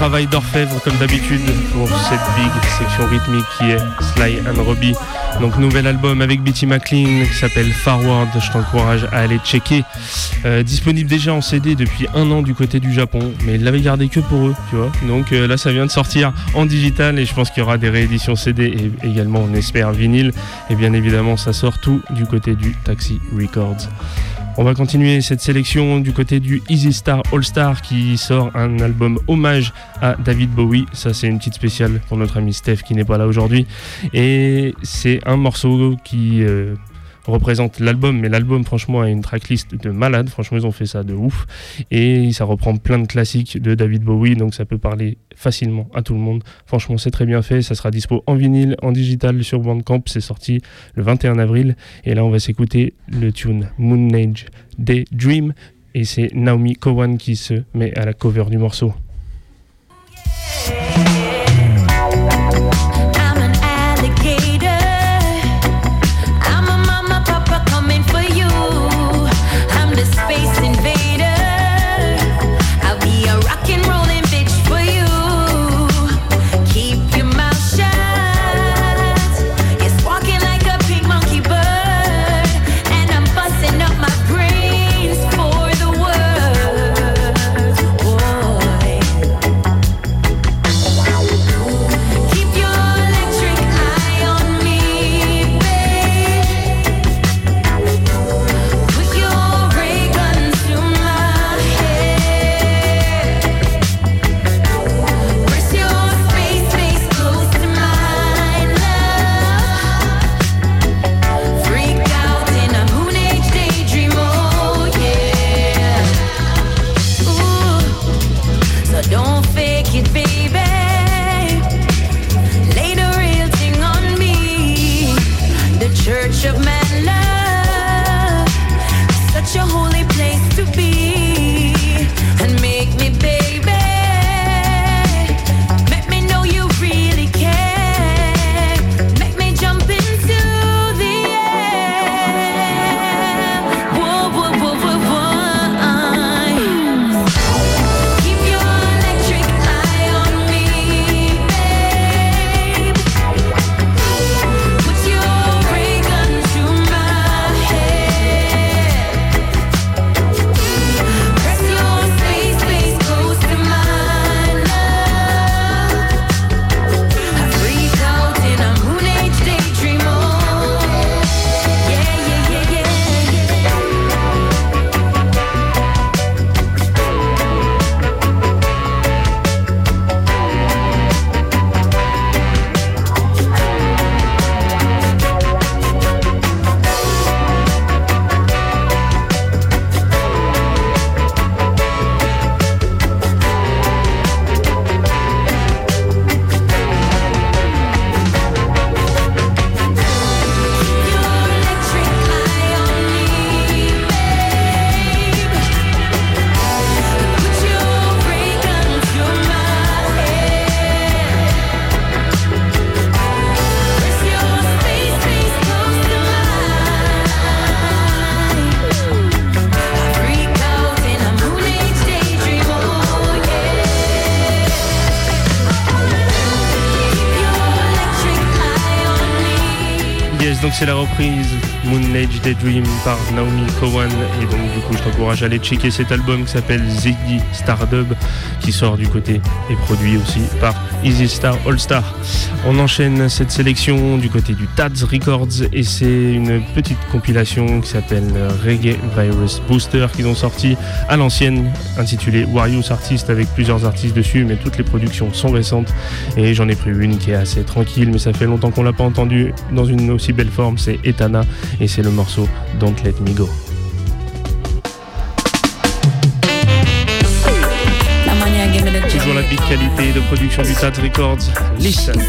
Travail d'orfèvre comme d'habitude pour cette big section rythmique qui est Sly and Robbie. Donc nouvel album avec Betty McLean qui s'appelle Forward, je t'encourage à aller checker. Euh, disponible déjà en CD depuis un an du côté du Japon, mais ils l'avaient gardé que pour eux, tu vois. Donc euh, là ça vient de sortir en digital et je pense qu'il y aura des rééditions CD et également on espère vinyle. Et bien évidemment ça sort tout du côté du Taxi Records. On va continuer cette sélection du côté du Easy Star All Star qui sort un album hommage à David Bowie. Ça, c'est une petite spéciale pour notre ami Steph qui n'est pas là aujourd'hui. Et c'est un morceau qui euh, représente l'album, mais l'album, franchement, a une tracklist de malade. Franchement, ils ont fait ça de ouf. Et ça reprend plein de classiques de David Bowie, donc ça peut parler facilement à tout le monde. Franchement, c'est très bien fait. Ça sera dispo en vinyle, en digital sur Bandcamp. C'est sorti le 21 avril. Et là, on va s'écouter le tune Moon Age Daydream. Et c'est Naomi Cowan qui se met à la cover du morceau. C'est la reprise Age Daydream par Naomi Cowan. Et donc, du coup, je t'encourage à aller checker cet album qui s'appelle Ziggy Stardub, qui sort du côté et produit aussi par Easy Star All Star. On enchaîne cette sélection du côté du Tads Records et c'est une petite compilation qui s'appelle Reggae Virus Booster qu'ils ont sorti à l'ancienne, intitulée Warriors Artist avec plusieurs artistes dessus, mais toutes les productions sont récentes et j'en ai pris une qui est assez tranquille, mais ça fait longtemps qu'on l'a pas entendu dans une aussi belle forme, c'est Etana et c'est le morceau Don't Let Me Go. Toujours la big qualité de production du Tads Records. Listen.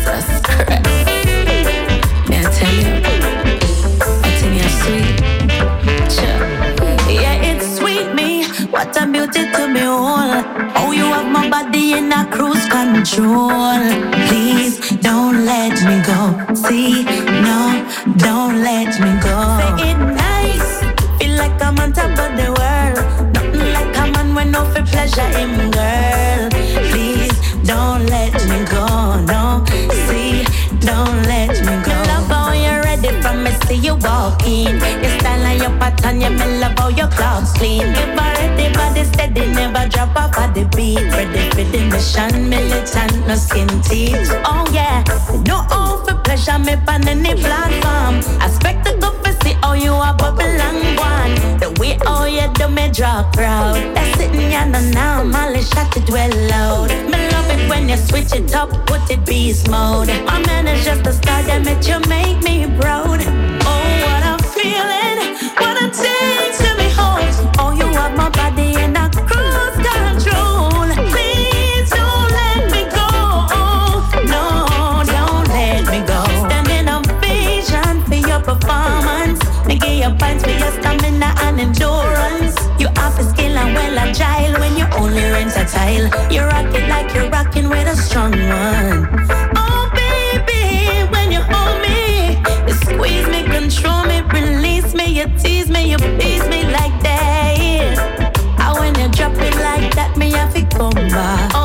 Beauty to behold. Oh, you have my body in a cruise control. Please don't let me go. See, no, don't let me go. Say it nice. Feel like I'm on top of the world. Nothing like a man when no for pleasure him, girl. Please don't let me go. No, see, don't let me go. Love how you're ready from me, see you walk in. Your style and your pattern, yeah, me love how your oh, clothes clean. Give body steady, never drop off at the beat. Ready for the mission, militant, no skin teeth. Oh yeah, no all for pleasure, me on any platform. I expect to go for see how you are bubble and one. The way how you do me draw crowd. That's sitting yeah, no now, Molly shot it well loud. Me love it when you switch it up, put it beast mode. Is just a star that you make me proud. Oh, what a feeling, what a taste endurance. You have a skill and well agile when you only rent a tile. You rock it like you're rocking with a strong one. Oh baby, when you hold me, you squeeze me, control me, release me, you tease me, you please me like that. And when you drop it like that, me have to come back.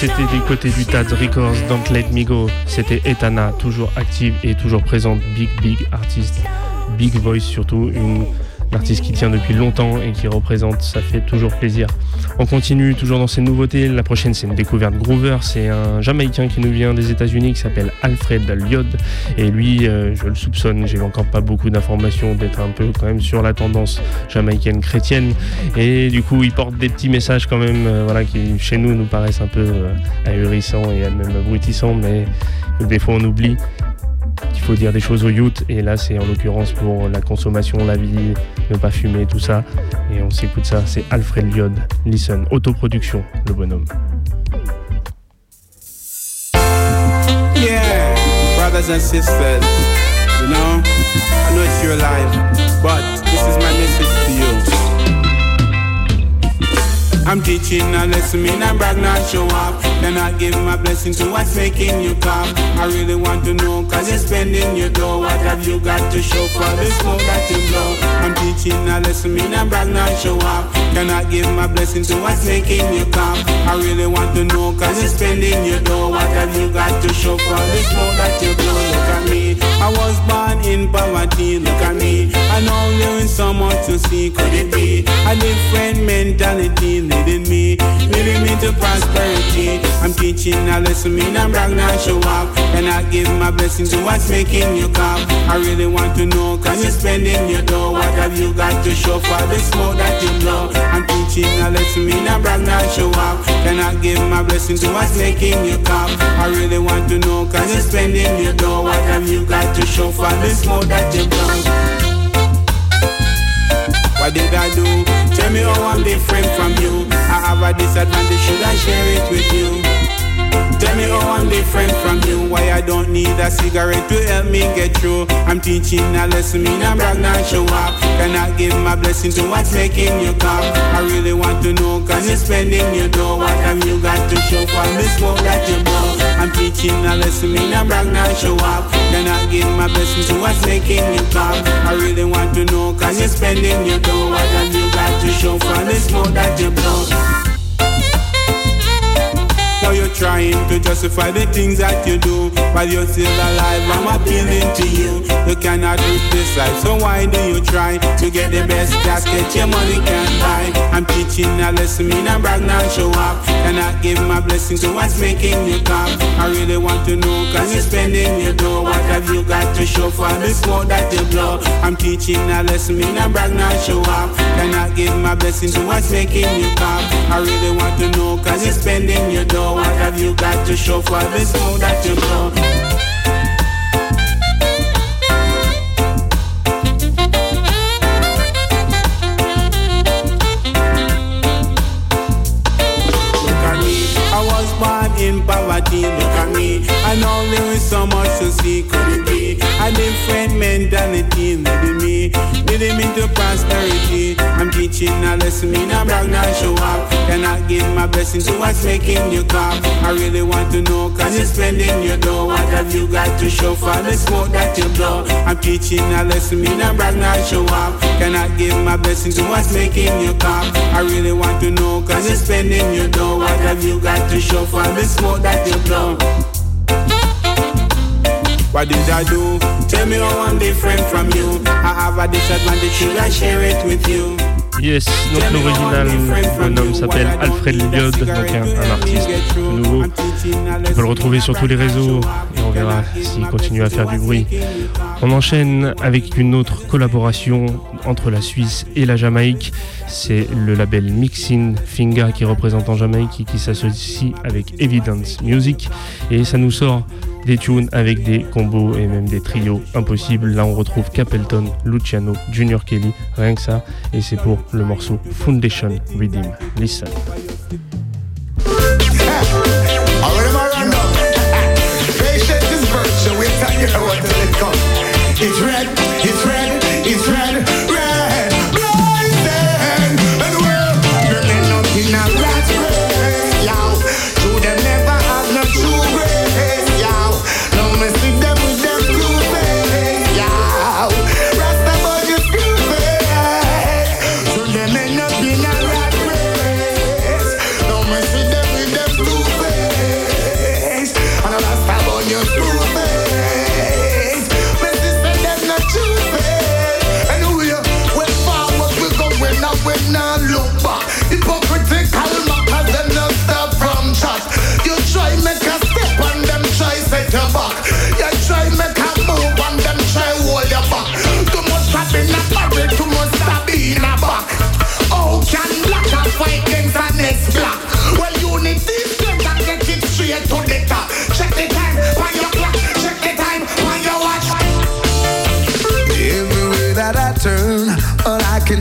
C'était du côté du Tad Records, Don't Let Me Go. C'était Etana, toujours active et toujours présente. Big, big artiste. Big voice surtout. Une artiste qui tient depuis longtemps et qui représente, ça fait toujours plaisir. On continue toujours dans ces nouveautés. La prochaine, c'est une découverte Groover. C'est un Jamaïcain qui nous vient des États-Unis qui s'appelle Alfred Lyod. Et lui, euh, je le soupçonne, j'ai encore pas beaucoup d'informations, d'être un peu quand même sur la tendance jamaïcaine chrétienne. Et du coup, il porte des petits messages quand même, euh, voilà, qui chez nous nous paraissent un peu euh, ahurissants et même abrutissants, mais des fois on oublie qu'il faut dire des choses au youth. Et là, c'est en l'occurrence pour la consommation, la vie, ne pas fumer, tout ça. Et on s'écoute ça. C'est Alfred Lyod. Listen, autoproduction, le bonhomme. Yeah, brothers and sisters, you know, I know it's but this is my message to you. I'm teaching a lesson, me not brag, not show off. I give my blessing to what's making you cough. I really want to know, cause you're spending your dough. What have you got to show for the smoke that you blow? I'm teaching a lesson, me not brag, not show off. I give my blessing to what's making you cough. I really want to know, cause you're spending your dough. What have you got to show for the smoke that you blow? Look at me, I was born in poverty. Look at me, I know there is so much to see. Could it be a different mentality leading me, leading me to prosperity? I'm teaching a lesson, me not brag, not show off. I give my blessing to what's making you cough. I really want to know, cause you're spending your dough. What have you got to show for the smoke that you blow? I'm teaching a lesson, me not brag, not show off. I give my blessing to what's making you cough. I really want to know, cause you're spending your dough. What have you got to show for the smoke that you blow? What did I do? Tell me how I'm different from you. I have a disadvantage, should I share it with you? Tell me how I'm different from you. Why I don't need a cigarette to help me get through. I'm teaching a lesson, me not brag, not show off. Cannot give my blessing to what's making you cough. I really want to know, cause you're spending your dough. What have you got to show for the smoke that you blow? I'm teaching a lesson, me not brag, not show off. Cannot give my blessing to what's making you cough. I really want to know, cause you're spending your dough. What have you got to show for the smoke that you blow? Now you're trying to justify the things that you do. While you're still alive, I'm appealing to you. You cannot live this life, so why do you try To get the best casket your money can buy? I'm teaching a lesson, me not brag, not show off Cannot give my blessing to what's making you cough I really want to know, cause you're spending your dough What have you got to show for the smoke that you blow? I'm teaching a lesson, me not brag, not show off Cannot give my blessing to what's making you cough I really want to know, cause you're spending your dough What have you got to show for the smoke that you blow Look at me, I was born in poverty. Look at me, I know there is so much to see. Could be a different mentality leading me, leading me to prosperity? I'm teaching a lesson, me not brag, not show off. Cannot give my blessing to what's making you cough. I really want to know, cause you're spending your dough. What have you got to show for the smoke that you blow? I'm teaching a lesson, me not brag, not show off. Cannot give my blessing to what's making you cough. I really want to know, cause you're spending your dough. What have you got to show for the smoke that you blow? What did I do? Tell me how I'm different from you. I have a disadvantage, should I share it with you? Yes, donc l'original bonhomme s'appelle Alfred Lyod, donc un, un artiste tout nouveau. On peut le retrouver sur tous les réseaux et on verra s'il continue à faire du bruit. On enchaîne avec une autre collaboration entre la Suisse et la Jamaïque. C'est le label Mixing Finga qui représente en Jamaïque et qui s'associe avec Evidence Music. Et ça nous sort des tunes avec des combos et même des trios impossibles. Là, on retrouve Capleton, Luciano, Junior Kelly, rien que ça. Et c'est pour le morceau Foundation Redeem. Listen.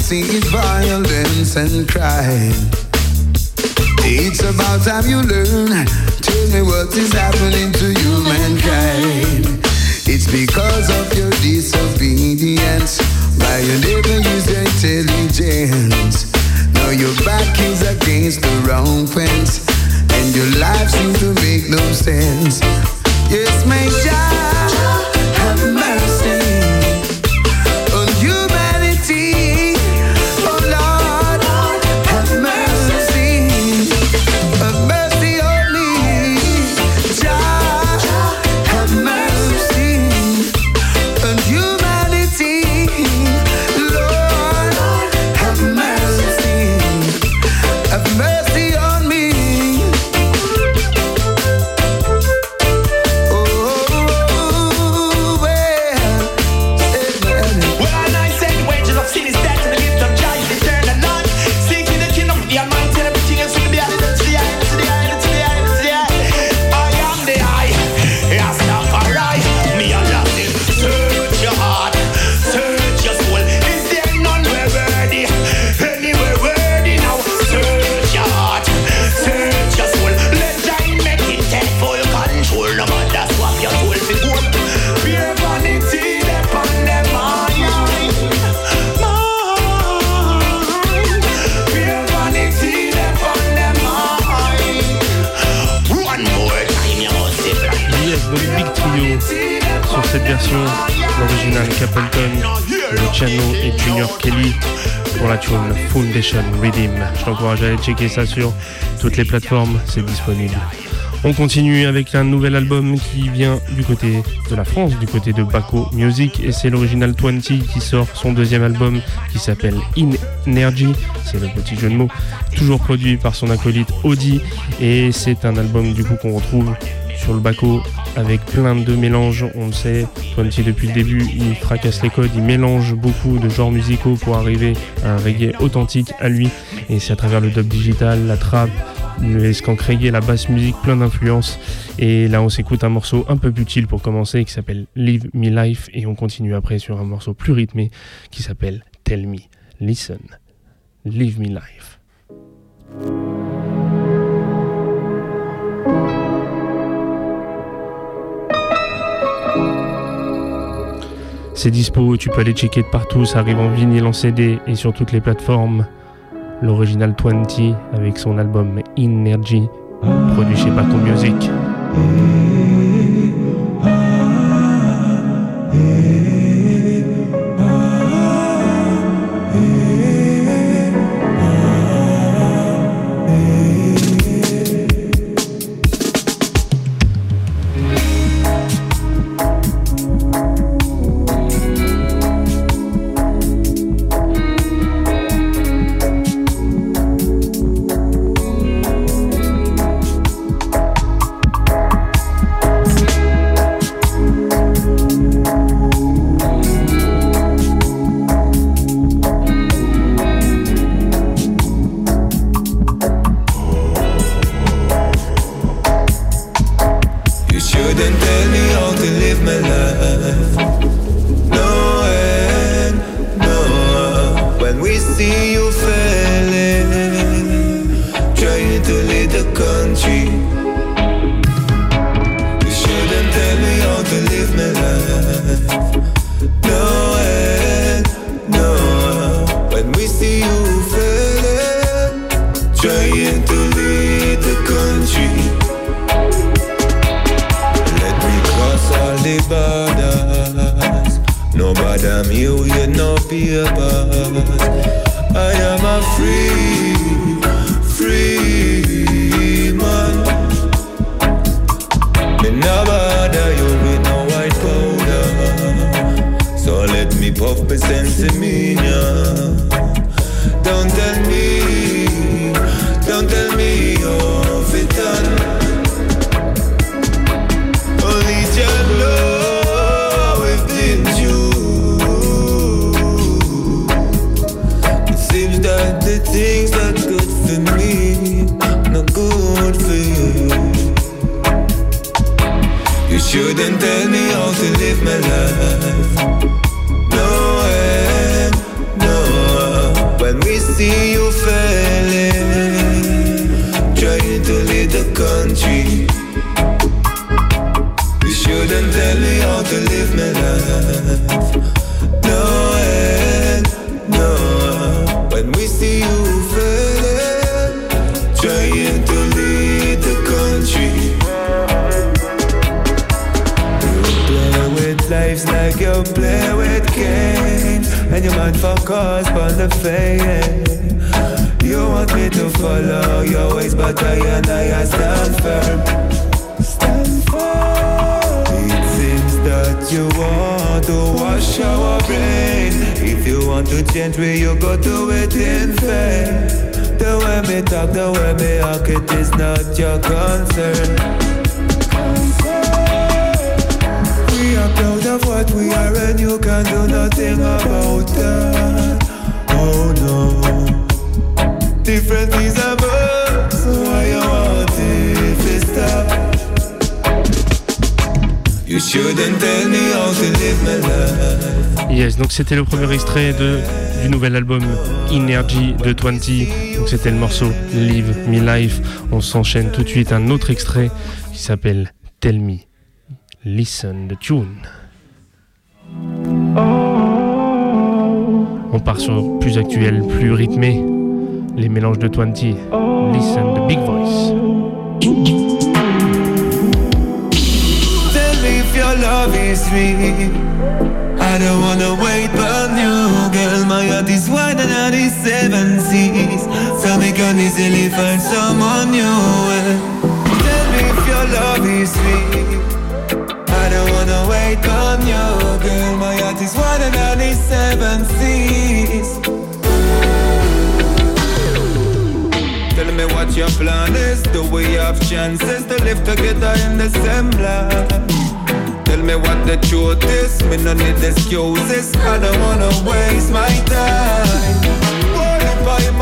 see violence and crime. It's about time you learn. Tell me what is happening to humankind. It's because of your disobedience. Why you never use your intelligence. Now your back is against the wrong fence. And your life seems to make no sense. Yes, my child. T'encourage à aller checker ça sur toutes les plateformes, c'est disponible. On continue avec un nouvel album qui vient du côté de la France, du côté de Baco Music, et c'est l'original 20 qui sort son deuxième album qui s'appelle In Energy, c'est le petit jeu de mots, toujours produit par son acolyte Audi, et c'est un album du coup qu'on retrouve sur le Baco avec plein de mélanges, on le sait, 20 depuis le début, il fracasse les codes, il mélange beaucoup de genres musicaux pour arriver à un reggae authentique à lui, et c'est à travers le dub digital, la trap, le skank reggae, la basse musique, plein d'influences. Et là, on s'écoute un morceau un peu plus chill pour commencer qui s'appelle Live Me Life. Et on continue après sur un morceau plus rythmé qui s'appelle Tell Me, Listen, Live Me Life. C'est dispo, tu peux aller checker de partout, ça arrive en vinyle, en CD et sur toutes les plateformes. L'original 20 avec son album Energy, produit chez Baco Music. Extrait de, du nouvel album Energy de 20. Donc c'était le morceau Live Me Life. On s'enchaîne tout de suite un autre extrait qui s'appelle Tell Me. Listen the tune. On part sur plus actuel, plus rythmé. Les mélanges de 20. Listen the big voice. 97 seas Tell me can easily find someone new Tell me if your love is sweet I don't wanna wait on you Girl, my heart is wide and I seven seas Tell me what your plan is Do we have chances to live together in the same life? Tell me what the truth is. Me no need excuses. I don't wanna waste my time.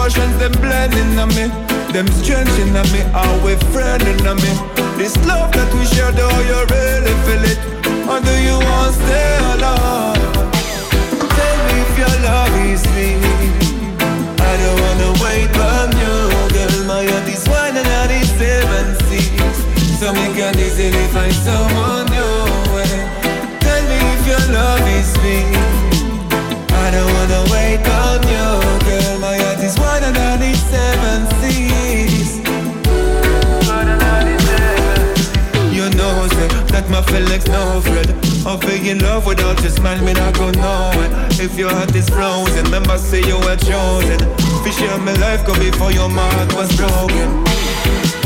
Emotions them blending on me? Them strengthening on me. Are we friending on me? This love that we share, do you really feel it? Or do you want to stay alone? Tell me if your love is me. I don't wanna wait on you, girl. My heart is wider than the seven seas, so me can easily find someone feelings no of being in love without your smile, me not go nowhere. If your heart is frozen, remember say you were chosen. Fish share my life go before your heart was broken.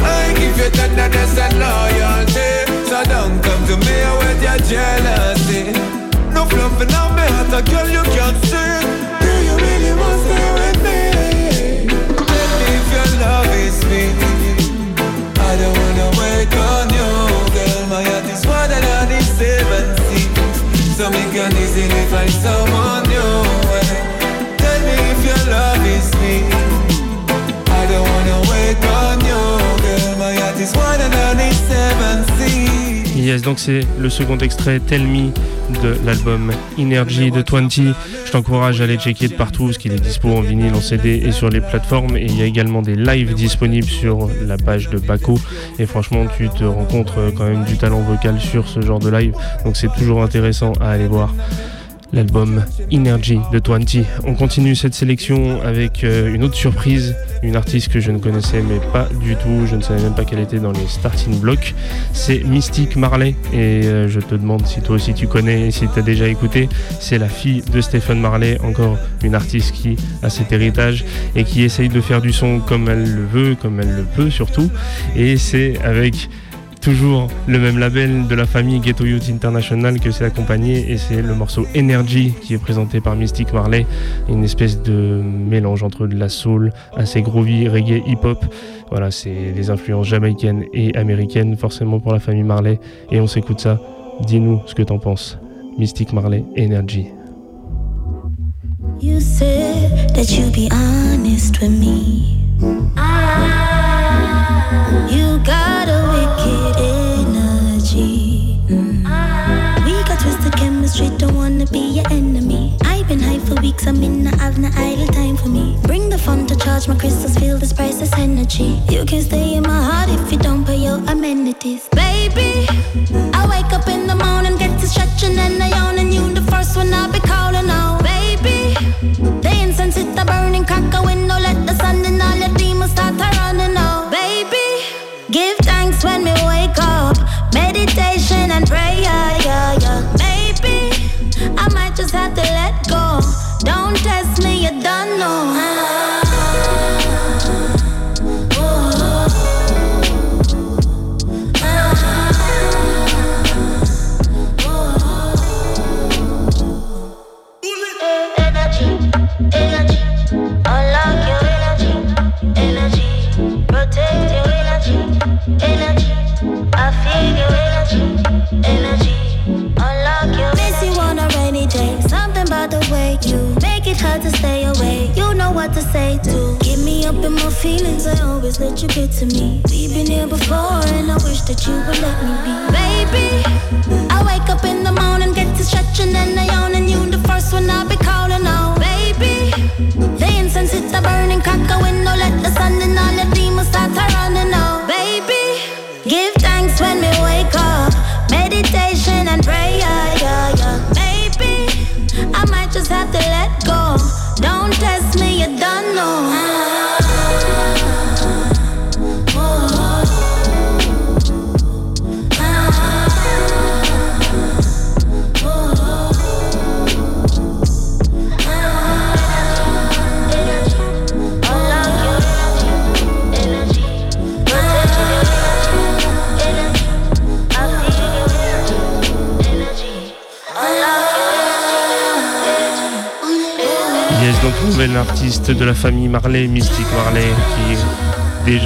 I give you tenderness and loyalty, so don't come to me with your jealousy. No fluffing on me heart, a girl you can't see. Do you really want to stay with me? Me if your love is me. I don't wanna wait on seas, so me can easily find someone new? Yes, donc c'est le second extrait Tell Me de l'album Energy de 20. Je t'encourage à aller checker de partout parce qu'il est dispo en vinyle, en CD et sur les plateformes. Et il y a également des lives disponibles sur la page de Baco. Et franchement, tu te rencontres quand même du talent vocal sur ce genre de live. Donc c'est toujours intéressant à aller voir. L'album Energy de 20. On continue cette sélection avec euh, une autre surprise, une artiste que je ne connaissais mais pas du tout, je ne savais même pas qu'elle était dans les starting blocks. C'est Mystique Marley et euh, je te demande si toi aussi tu connais et si tu as déjà écouté. C'est la fille de Stephen Marley, encore une artiste qui a cet héritage et qui essaye de faire du son comme elle le veut, comme elle le peut surtout. Et c'est avec toujours le même label de la famille Ghetto Youth International que c'est accompagné et c'est le morceau Energy qui est présenté par Mystic Marley, une espèce de mélange entre de la soul, assez groovy, reggae, hip-hop. Voilà, c'est les influences jamaïcaines et américaines forcément pour la famille Marley et on s'écoute ça. Dis-nous ce que t'en penses. Mystic Marley, Energy. You got a wicked energy. Mm. We got twisted chemistry, don't wanna be your enemy. I've been high for weeks, I mean, I have no idle time for me. Bring the fun to charge my crystals, feel this priceless energy. You can stay in my heart if you don't pay your amenities. Baby, I wake up in the morning, get to stretching and I yawn, and you the first one I'll be calling out. Baby, the incense hit the burning crack a window, let the sun and all your demons start running out. Give thanks when we wake up, meditation and prayer, yeah, yeah. Maybe I might just have to let go. Hard to stay away. You know what to say to get me up in my feelings. I always let you get to me. We've been here before, and I wish that you would let me be, baby. I wake up in the morning, get to stretching and I yawn, and you the first one I'll be calling out, baby. The incense hit the burning crack a window, let the sun and all the demons start to running artiste de la famille Marley, Mystic Marley, qui est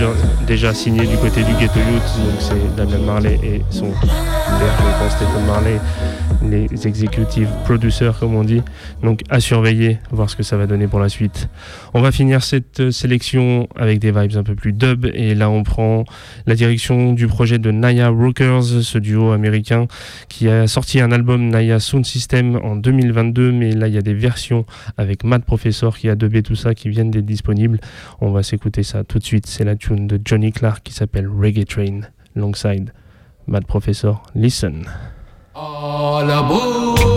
déjà, signé du côté du Ghetto Youth. Donc c'est Damian Marley et son père, je pense, Stephen Marley, les executive producers, comme on dit. Donc à surveiller, voir ce que ça va donner pour la suite. On va finir cette euh, sélection avec des vibes un peu plus dub. Et là, on prend la direction du projet de Naya Rookers, ce duo américain qui a sorti un album Naya Sound System en 2022. Mais là, il y a des versions avec Matt Professor qui a dubé tout ça qui viennent d'être disponibles. On va s'écouter ça tout de suite. C'est la tune de Johnny Clark qui s'appelle Reggae Train, Longside. Matt Professor, listen. All aboard.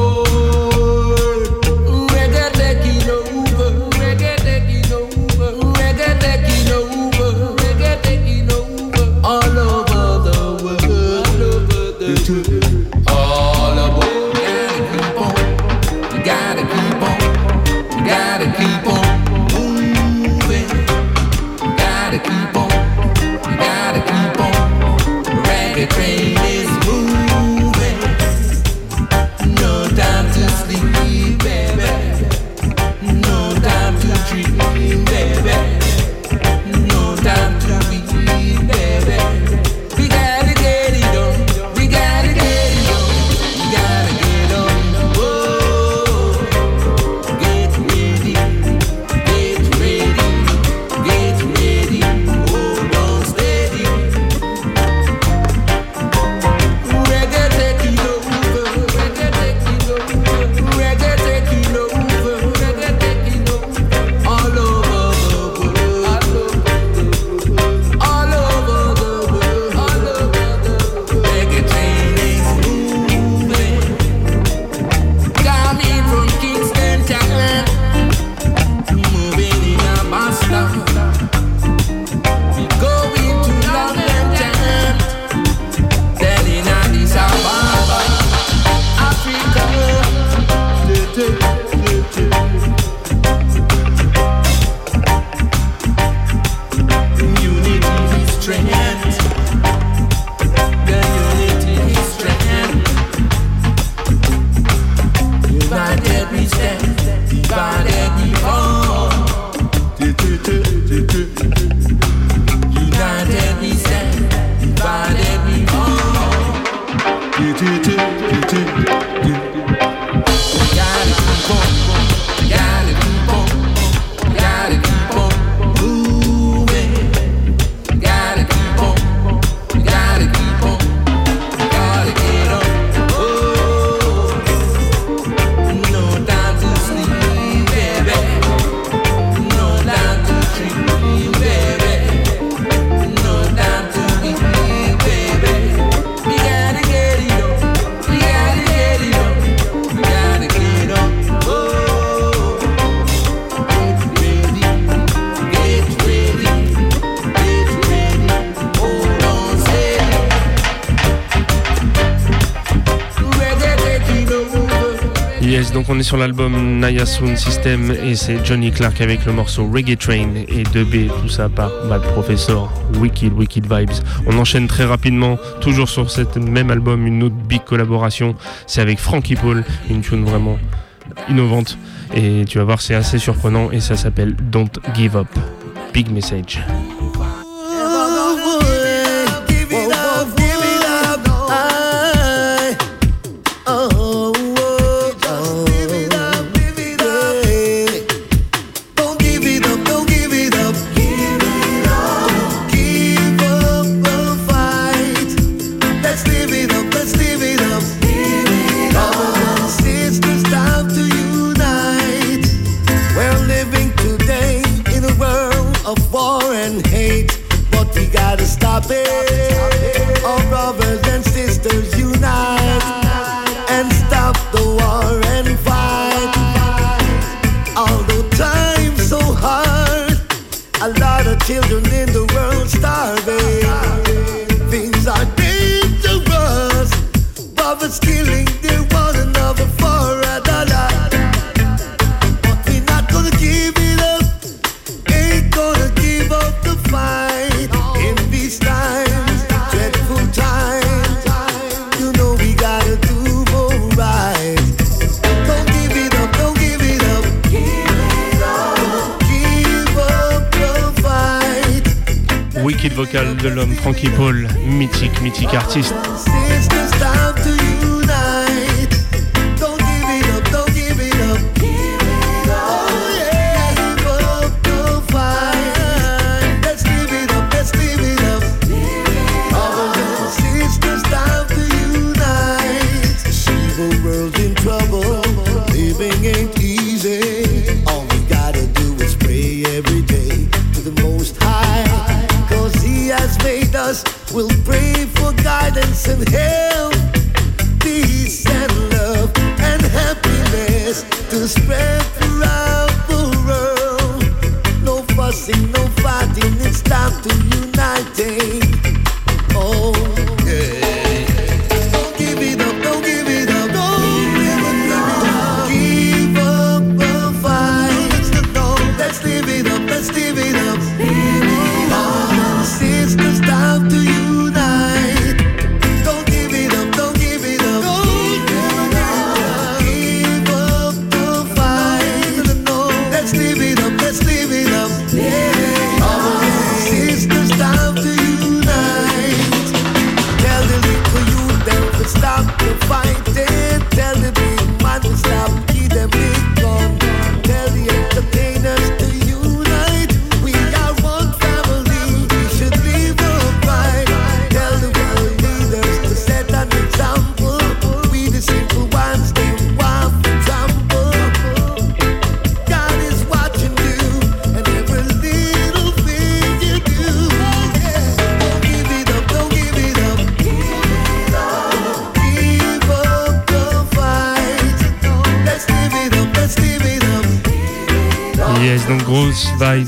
You. On est sur l'album Naya Sound System et c'est Johnny Clark avec le morceau Reggae Train et 2B, tout ça par Mad Professor, Wicked Wicked Vibes. On enchaîne très rapidement, toujours sur cet même album, une autre big collaboration, c'est avec Frankie Paul, une tune vraiment innovante et tu vas voir c'est assez surprenant et ça s'appelle Don't Give Up. Big message. L'homme Frankie Paul, mythique, mythique artiste.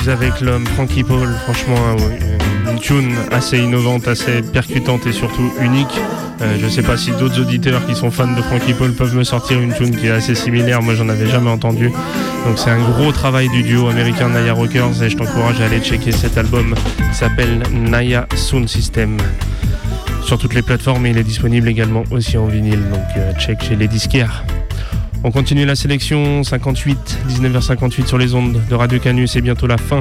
Avec l'homme Frankie Paul, franchement ouais, une tune assez innovante, assez percutante et surtout unique. Euh, je sais pas si d'autres auditeurs qui sont fans de Frankie Paul peuvent me sortir une tune qui est assez similaire, moi j'en avais jamais entendu. Donc c'est un gros travail du duo américain Naya Rockers et je t'encourage à aller checker cet album qui s'appelle Naya Sound System sur toutes les plateformes et il est disponible également aussi en vinyle, donc euh, check chez les disquaires. On continue la sélection 58, 19h58 sur les ondes de Radio Canus, c'est bientôt la fin,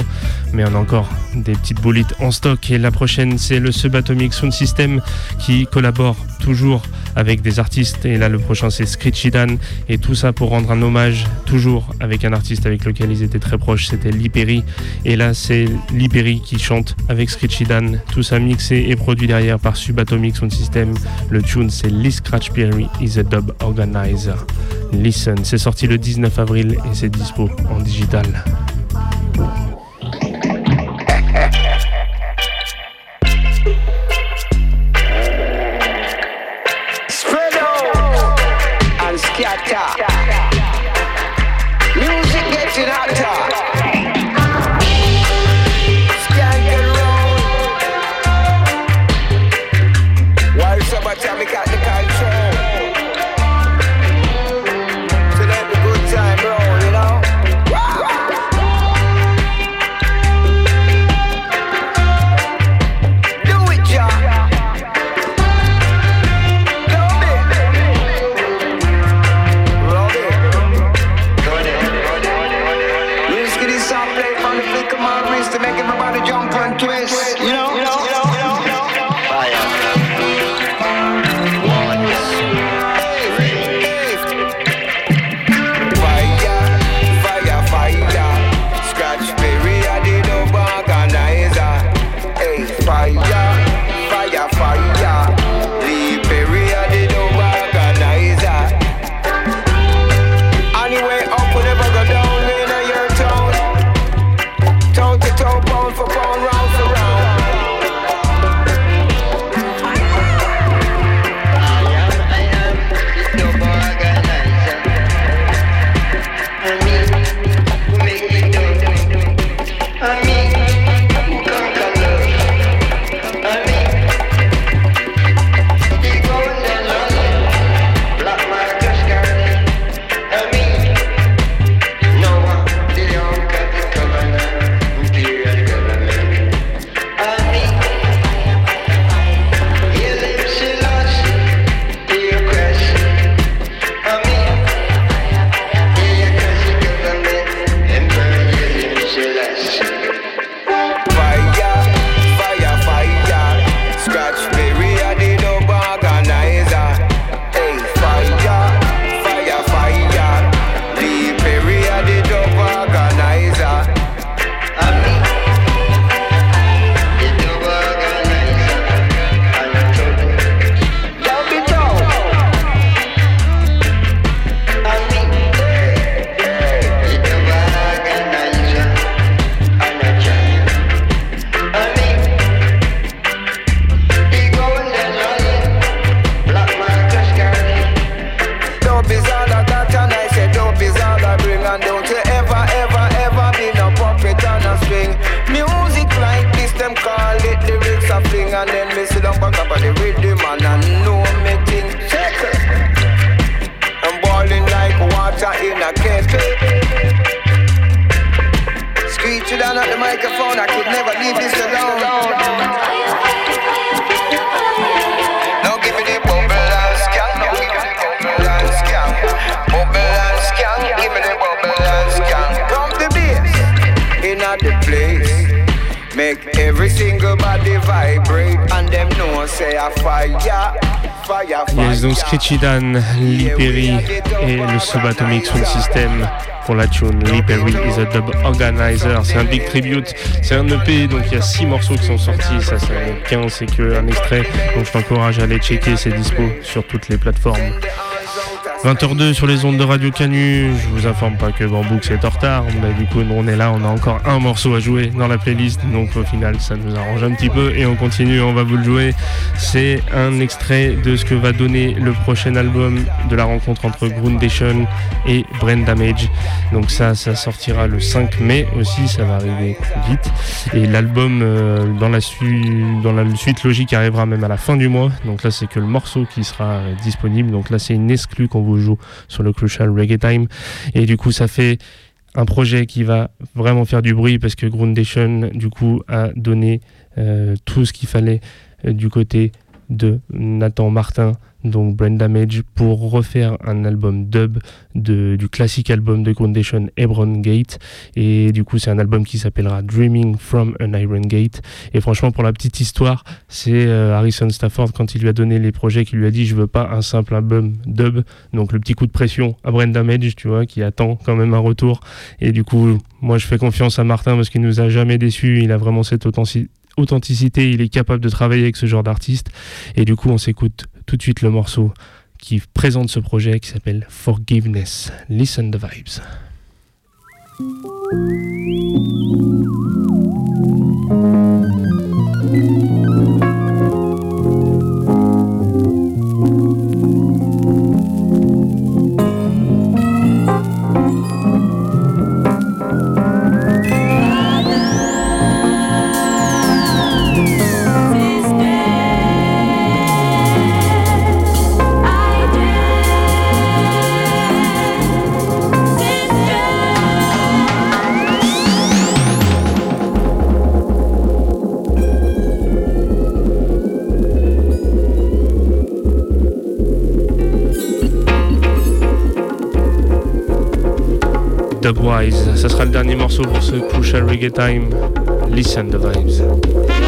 mais on a encore des petites boulites en stock. Et la prochaine, c'est le Subatomic Sound System qui collabore toujours avec des artistes. Et là, le prochain, c'est Screechy Dan. Et tout ça pour rendre un hommage toujours avec un artiste avec lequel ils étaient très proches, c'était Lee Perry. Et là, c'est Lee Perry qui chante avec Screechy Dan. Tout ça mixé et produit derrière par Subatomic Sound System. Le tune, c'est Lee Scratch is a dub organizer. C'est sorti le 19 avril et c'est dispo en digital. Know say a donc Screechy Dan, et le Subatomic Sound System pour la tune Perry is a dub organizer. C'est un big tribute, c'est un EP, donc il y a 6 morceaux qui sont sortis, ça c'est 15, c'est que un extrait. Donc je t'encourage à aller checker, c'est dispo sur toutes les plateformes. 20h02 sur les ondes de Radio Canu. Je vous informe pas que Bambouk est en retard, mais du coup, nous, on est là, on a encore un morceau à jouer dans la playlist, donc au final, ça nous arrange un petit peu et on continue, on va vous le jouer. C'est un extrait de ce que va donner le prochain album de la rencontre entre Groundation et Brain Damage. Donc ça, ça sortira le 5 mai aussi, ça va arriver vite. Et l'album, euh, dans, la dans la suite logique, arrivera même à la fin du mois. Donc là, c'est que le morceau qui sera euh, disponible. Donc là, c'est une exclue qu'on vous joue sur le Crucial Reggae Time. Et du coup, ça fait un projet qui va vraiment faire du bruit parce que Groundation, du coup, a donné euh, tout ce qu'il fallait euh, du côté de Nathan Martin, donc Brain Damage, pour refaire un album dub de, du classique album de Groundation Hebron Gate. Et du coup, c'est un album qui s'appellera Dreaming from an Iron Gate. Et franchement, pour la petite histoire, c'est euh, Harrison Stafford, quand il lui a donné les projets, qui lui a dit Je veux pas un simple album dub. Donc, le petit coup de pression à Brain Damage, tu vois, qui attend quand même un retour. Et du coup, moi, je fais confiance à Martin parce qu'il nous a jamais déçus. Il a vraiment cette authentici- authenticité. Il est capable de travailler avec ce genre d'artiste. Et du coup, on s'écoute tout de suite le morceau qui présente ce projet qui s'appelle Forgiveness. Listen the vibes. Dubwise, ça sera le dernier morceau pour ce Crucial Reggae Time. Listen the vibes.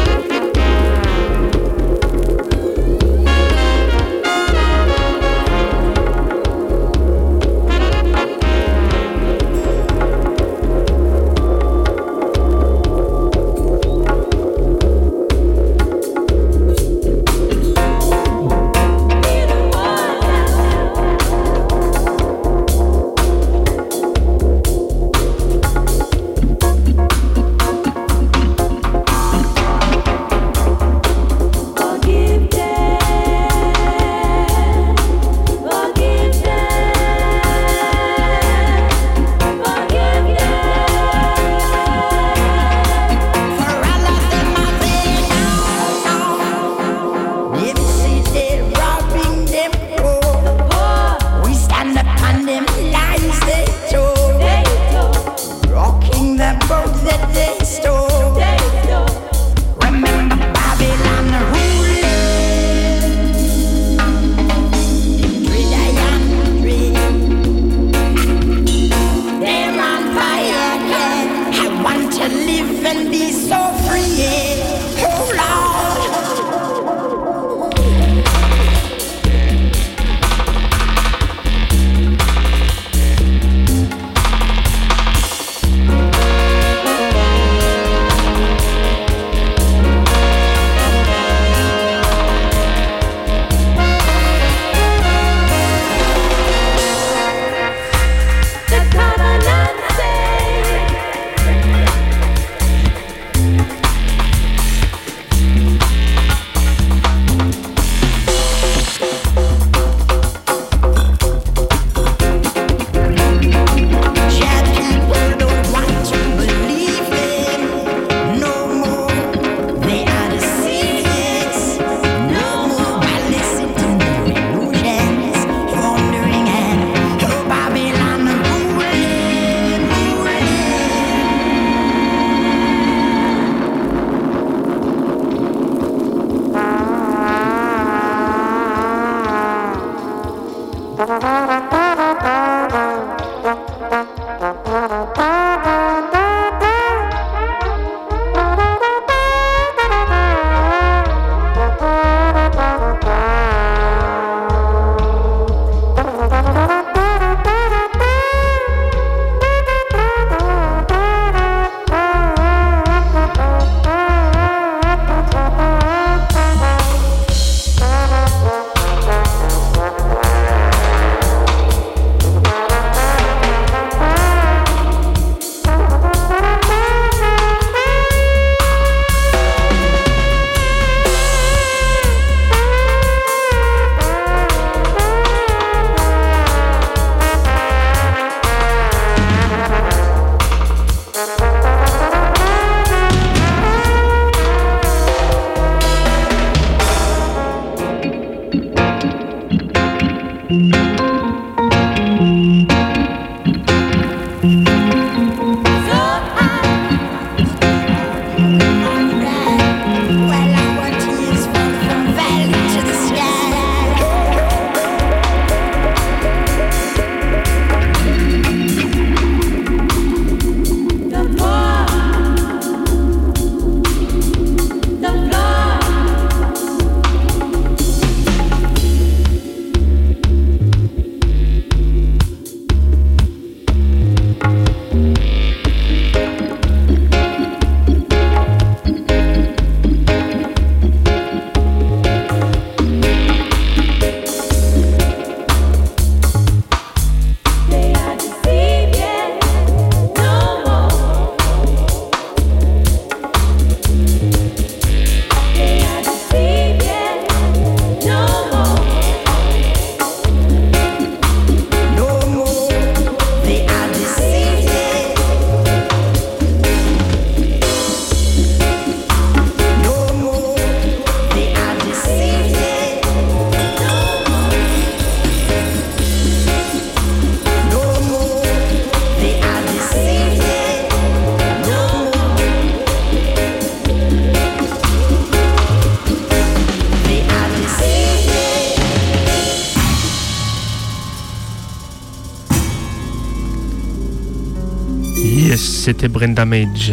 C'était Brenda Mage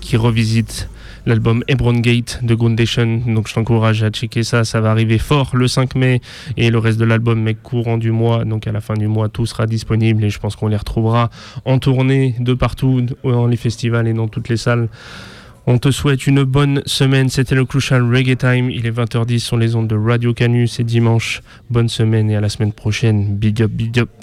qui revisite l'album Hebron Gate de Groundation. Donc je t'encourage à checker ça, ça va arriver fort le 5 mai et le reste de l'album mais courant du mois, donc à la fin du mois tout sera disponible et je pense qu'on les retrouvera en tournée de partout dans les festivals et dans toutes les salles. On te souhaite une bonne semaine. C'était le Crucial Reggae Time. Il est 20h10 sur les ondes de Radio Canus. C'est dimanche. Bonne semaine et à la semaine prochaine. Big up, big up.